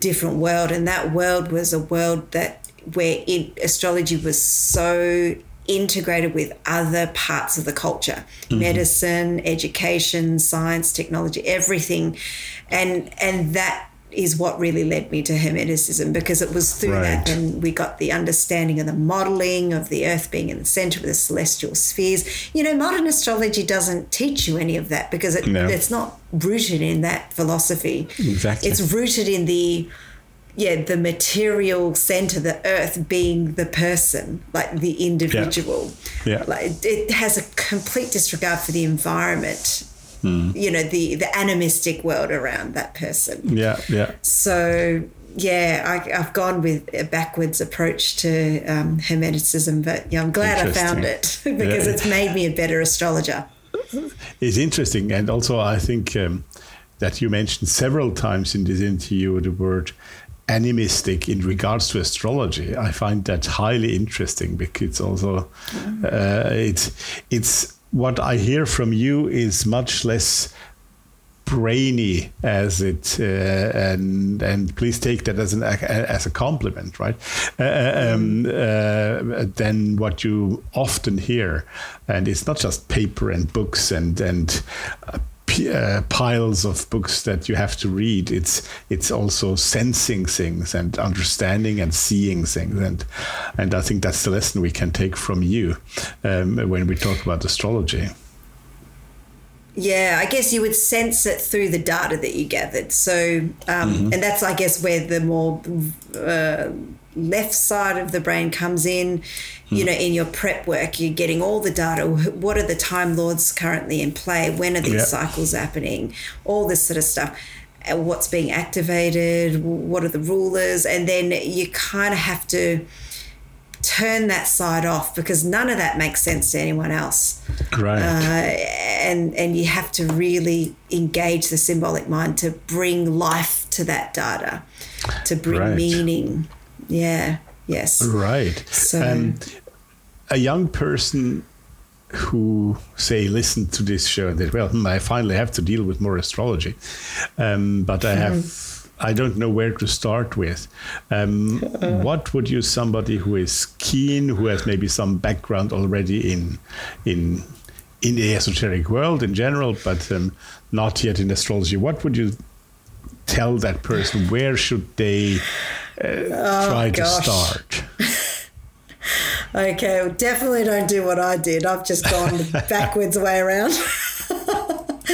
different world and that world was a world that where it, astrology was so integrated with other parts of the culture mm-hmm. medicine education science technology everything and and that is what really led me to Hermeticism because it was through right. that and we got the understanding of the modeling of the earth being in the center of the celestial spheres. You know, modern astrology doesn't teach you any of that because it, no. it's not rooted in that philosophy. Exactly. It's rooted in the yeah, the material center, the earth being the person, like the individual. Yeah. yeah. Like it has a complete disregard for the environment mm. you know the the animistic world around that person yeah yeah so yeah I, have gone with a backwards approach to um, hermeticism but yeah i'm glad i found it [LAUGHS] because yeah. it's made me a better astrologer it's interesting and also i think um, that you mentioned several times in this interview the word animistic in regards to astrology. I find that highly interesting because it's also mm. uh, it's it's what I hear from you is much less brainy as it uh, and and please take that as an as a compliment right? Uh, uh um, uh, than what you often hear. And it's not just paper and books and and uh, piles of books that you have to read. It's it's also sensing things and understanding and seeing things, and and I think that's the lesson we can take from you um, when we talk about astrology. Yeah, I guess you would sense it through the data that you gathered. So, um, mm-hmm. and that's, I guess, where the more uh, left side of the brain comes in. You hmm. know, in your prep work, you're getting all the data. What are the time lords currently in play? When are these yep. cycles happening? All this sort of stuff. What's being activated? What are the rulers? And then you kind of have to turn that side off because none of that makes sense to anyone else. Right. Uh, and and you have to really engage the symbolic mind to bring life to that data, to bring right. meaning. Yeah. Yes. Right. So um, a young person who say listen to this show and that well hmm, I finally have to deal with more astrology, um, but I have. I don't know where to start with. Um, [LAUGHS] what would you, somebody who is keen, who has maybe some background already in in in the esoteric world in general, but um, not yet in astrology, what would you tell that person? Where should they oh, try gosh. to start? [LAUGHS] okay, well, definitely don't do what I did. I've just gone the [LAUGHS] backwards way around. [LAUGHS]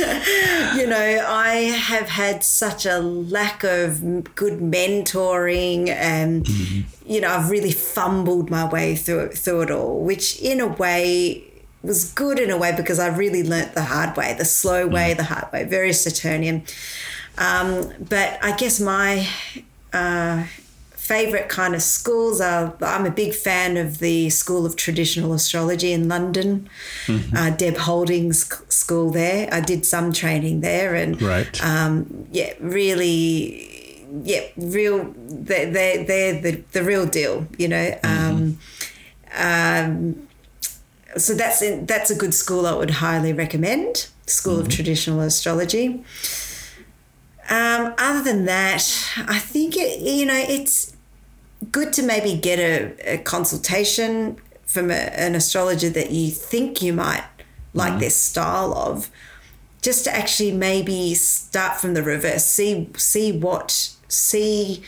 you know, I have had such a lack of good mentoring, and mm-hmm. you know, I've really fumbled my way through it, through it all. Which, in a way, was good in a way because I really learnt the hard way, the slow way, mm. the hard way. Very Saturnian. Um, but I guess my uh, favorite kind of schools are I'm a big fan of the School of Traditional Astrology in London, mm-hmm. uh, Deb Houlding's school there. I did some training there, and right. um, yeah, really, yeah, real. They're they're, they're the the real deal, you know. Mm-hmm. Um, um, so that's in, that's a good school I would highly recommend. School mm-hmm. of Traditional Astrology. Um, other than that, I think it, you know it's good to maybe get a, a consultation from a, an astrologer that you think you might like mm-hmm. their style of just to actually maybe start from the reverse see see what see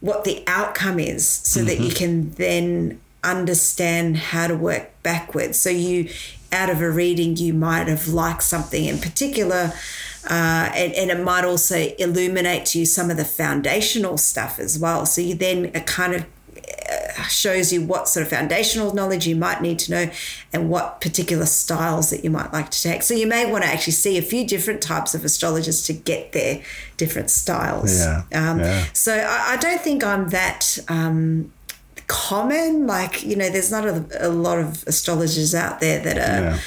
what the outcome is so mm-hmm. that you mm-hmm. can then understand how to work backwards so you out of a reading you might have liked something in particular uh, and, and, it might also illuminate to you some of the foundational stuff as well. So you then are kind of uh, shows you what sort of foundational knowledge you might need to know and what particular styles that you might like to take. So you may want to actually see a few different types of astrologers to get their different styles. Yeah, um, yeah. So I, I, don't think I'm that. Um, common like you know there's not a, a, lot of astrologers out there that are yeah.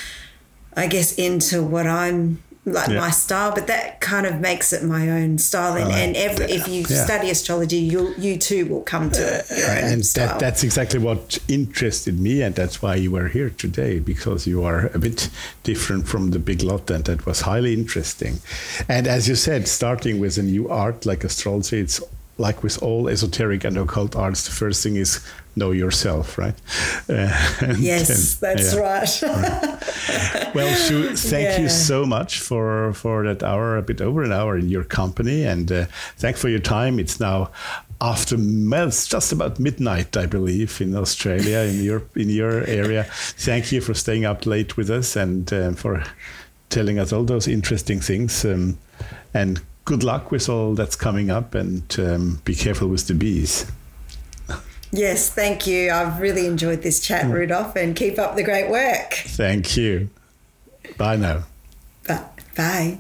i guess into what i'm like yeah. my style, but that kind of makes it my own style. And, and every, if you yeah. study astrology, you you too will come to uh, your own and style. That, that's exactly what interested me, and that's why you were here today because you are a bit different from the big lot, and that was highly interesting. And as you said, starting with a new art like astrology, it's like with all esoteric and occult arts, the first thing is know yourself, right? [LAUGHS] Uh, yes, that's yeah. right. right. Well, Shu, thank yeah. you so much for for that hour, a bit over an hour in your company, and uh, thank for your time. It's now after well, it's just about midnight, I believe, in Australia, in your in your area. Thank you for staying up late with us and uh, for telling us all those interesting things. Um, and good luck with all that's coming up, and um, be careful with the bees. Yes, thank you. I've really enjoyed this chat, mm. Rudolf, and keep up the great work. Thank you. Bye now. Bye. Bye.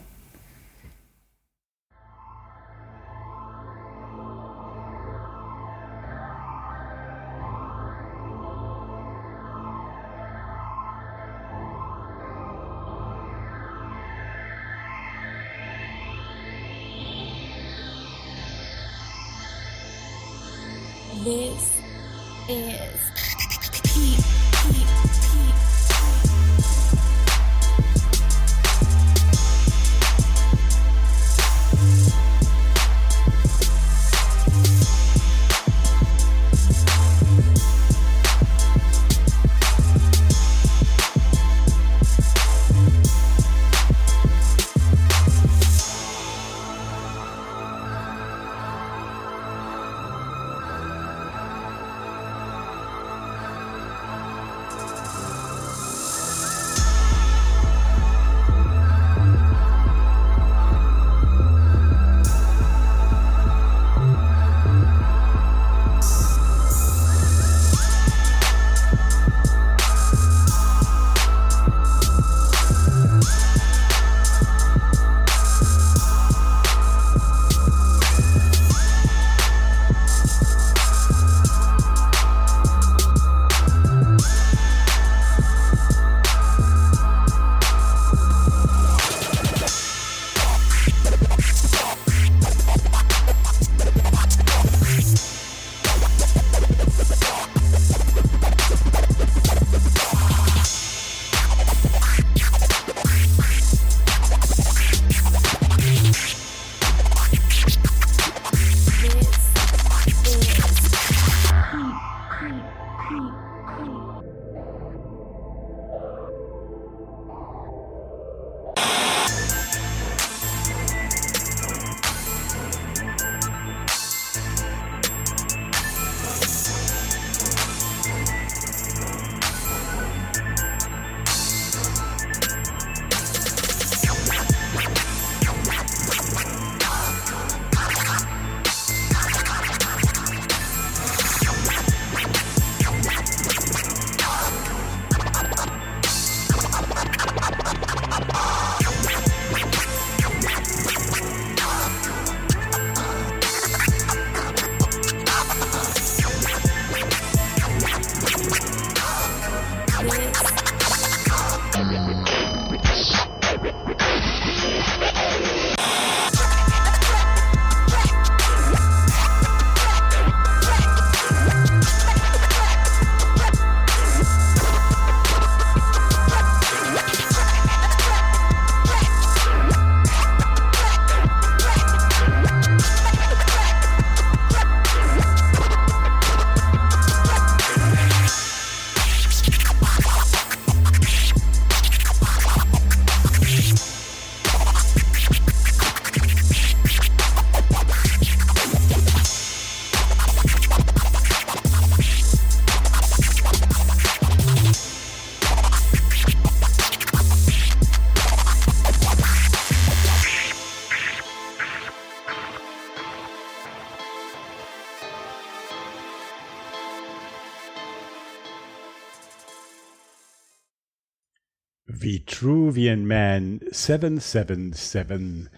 Vitruvian Man 777,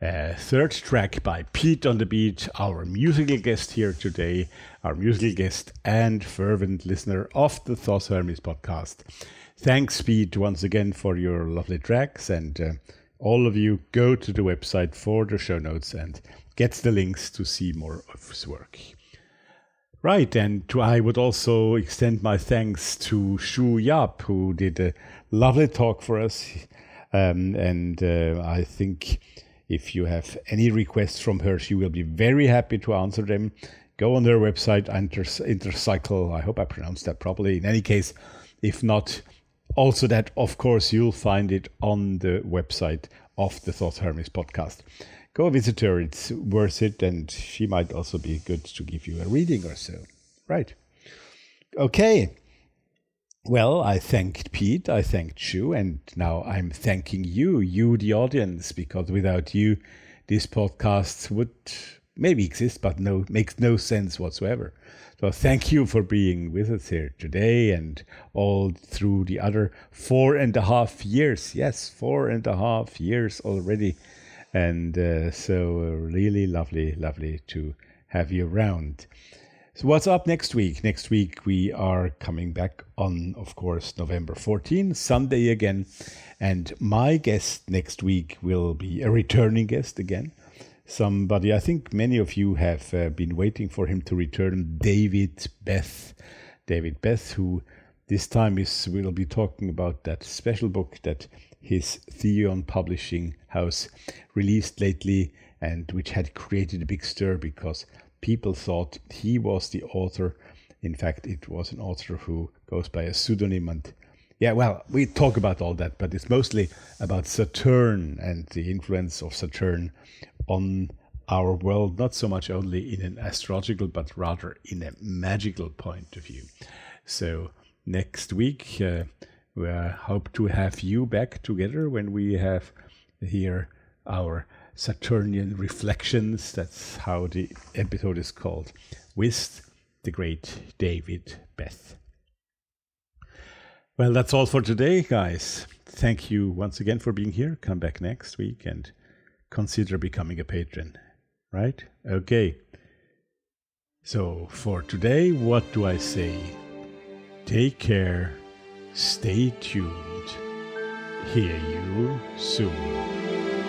uh, third track by Pete on the Beat, our musical guest here today, our musical guest and fervent listener of the Thoth Hermes podcast. Thanks, Pete, once again for your lovely tracks. And uh, all of you go to the website for the show notes and get the links to see more of his work. Right, and I would also extend my thanks to Shu Yap, who did a lovely talk for us. Um, and uh, I think if you have any requests from her, she will be very happy to answer them. Go on their website, Inter- Intercycle. I hope I pronounced that properly. In any case, if not, also that, of course, you'll find it on the website of the Thoth Hermes podcast go visit her. It's worth it, and she might also be good to give you a reading or so. Right. Okay. Well, I thanked Pete, I thanked you, and now I'm thanking you, you, the audience, because without you, these podcasts would maybe exist, but no makes no sense whatsoever. So thank you for being with us here today and all through the other four and a half years. Yes, four and a half years already and uh, so uh, really lovely, lovely to have you around. So, what's up next week? Next week, we are coming back on, of course, November 14, Sunday again. And my guest next week will be a returning guest again. Somebody, I think many of you have uh, been waiting for him to return, David Beth. David Beth, who this time is will be talking about that special book that his Theion Publishing House released lately, and which had created a big stir because people thought he was the author. In fact, it was an author who goes by a pseudonym. And yeah, well, we talk about all that, but it's mostly about Saturn and the influence of Saturn on our world, not so much only in an astrological, but rather in a magical point of view. So, next week, uh, we hope to have you back together when we have here our Saturnian reflections. That's how the episode is called, with the great David Beth. Well, that's all for today, guys. Thank you once again for being here. Come back next week and consider becoming a patron. Right? Okay. So, for today, what do I say? Take care Stay tuned. Hear you soon.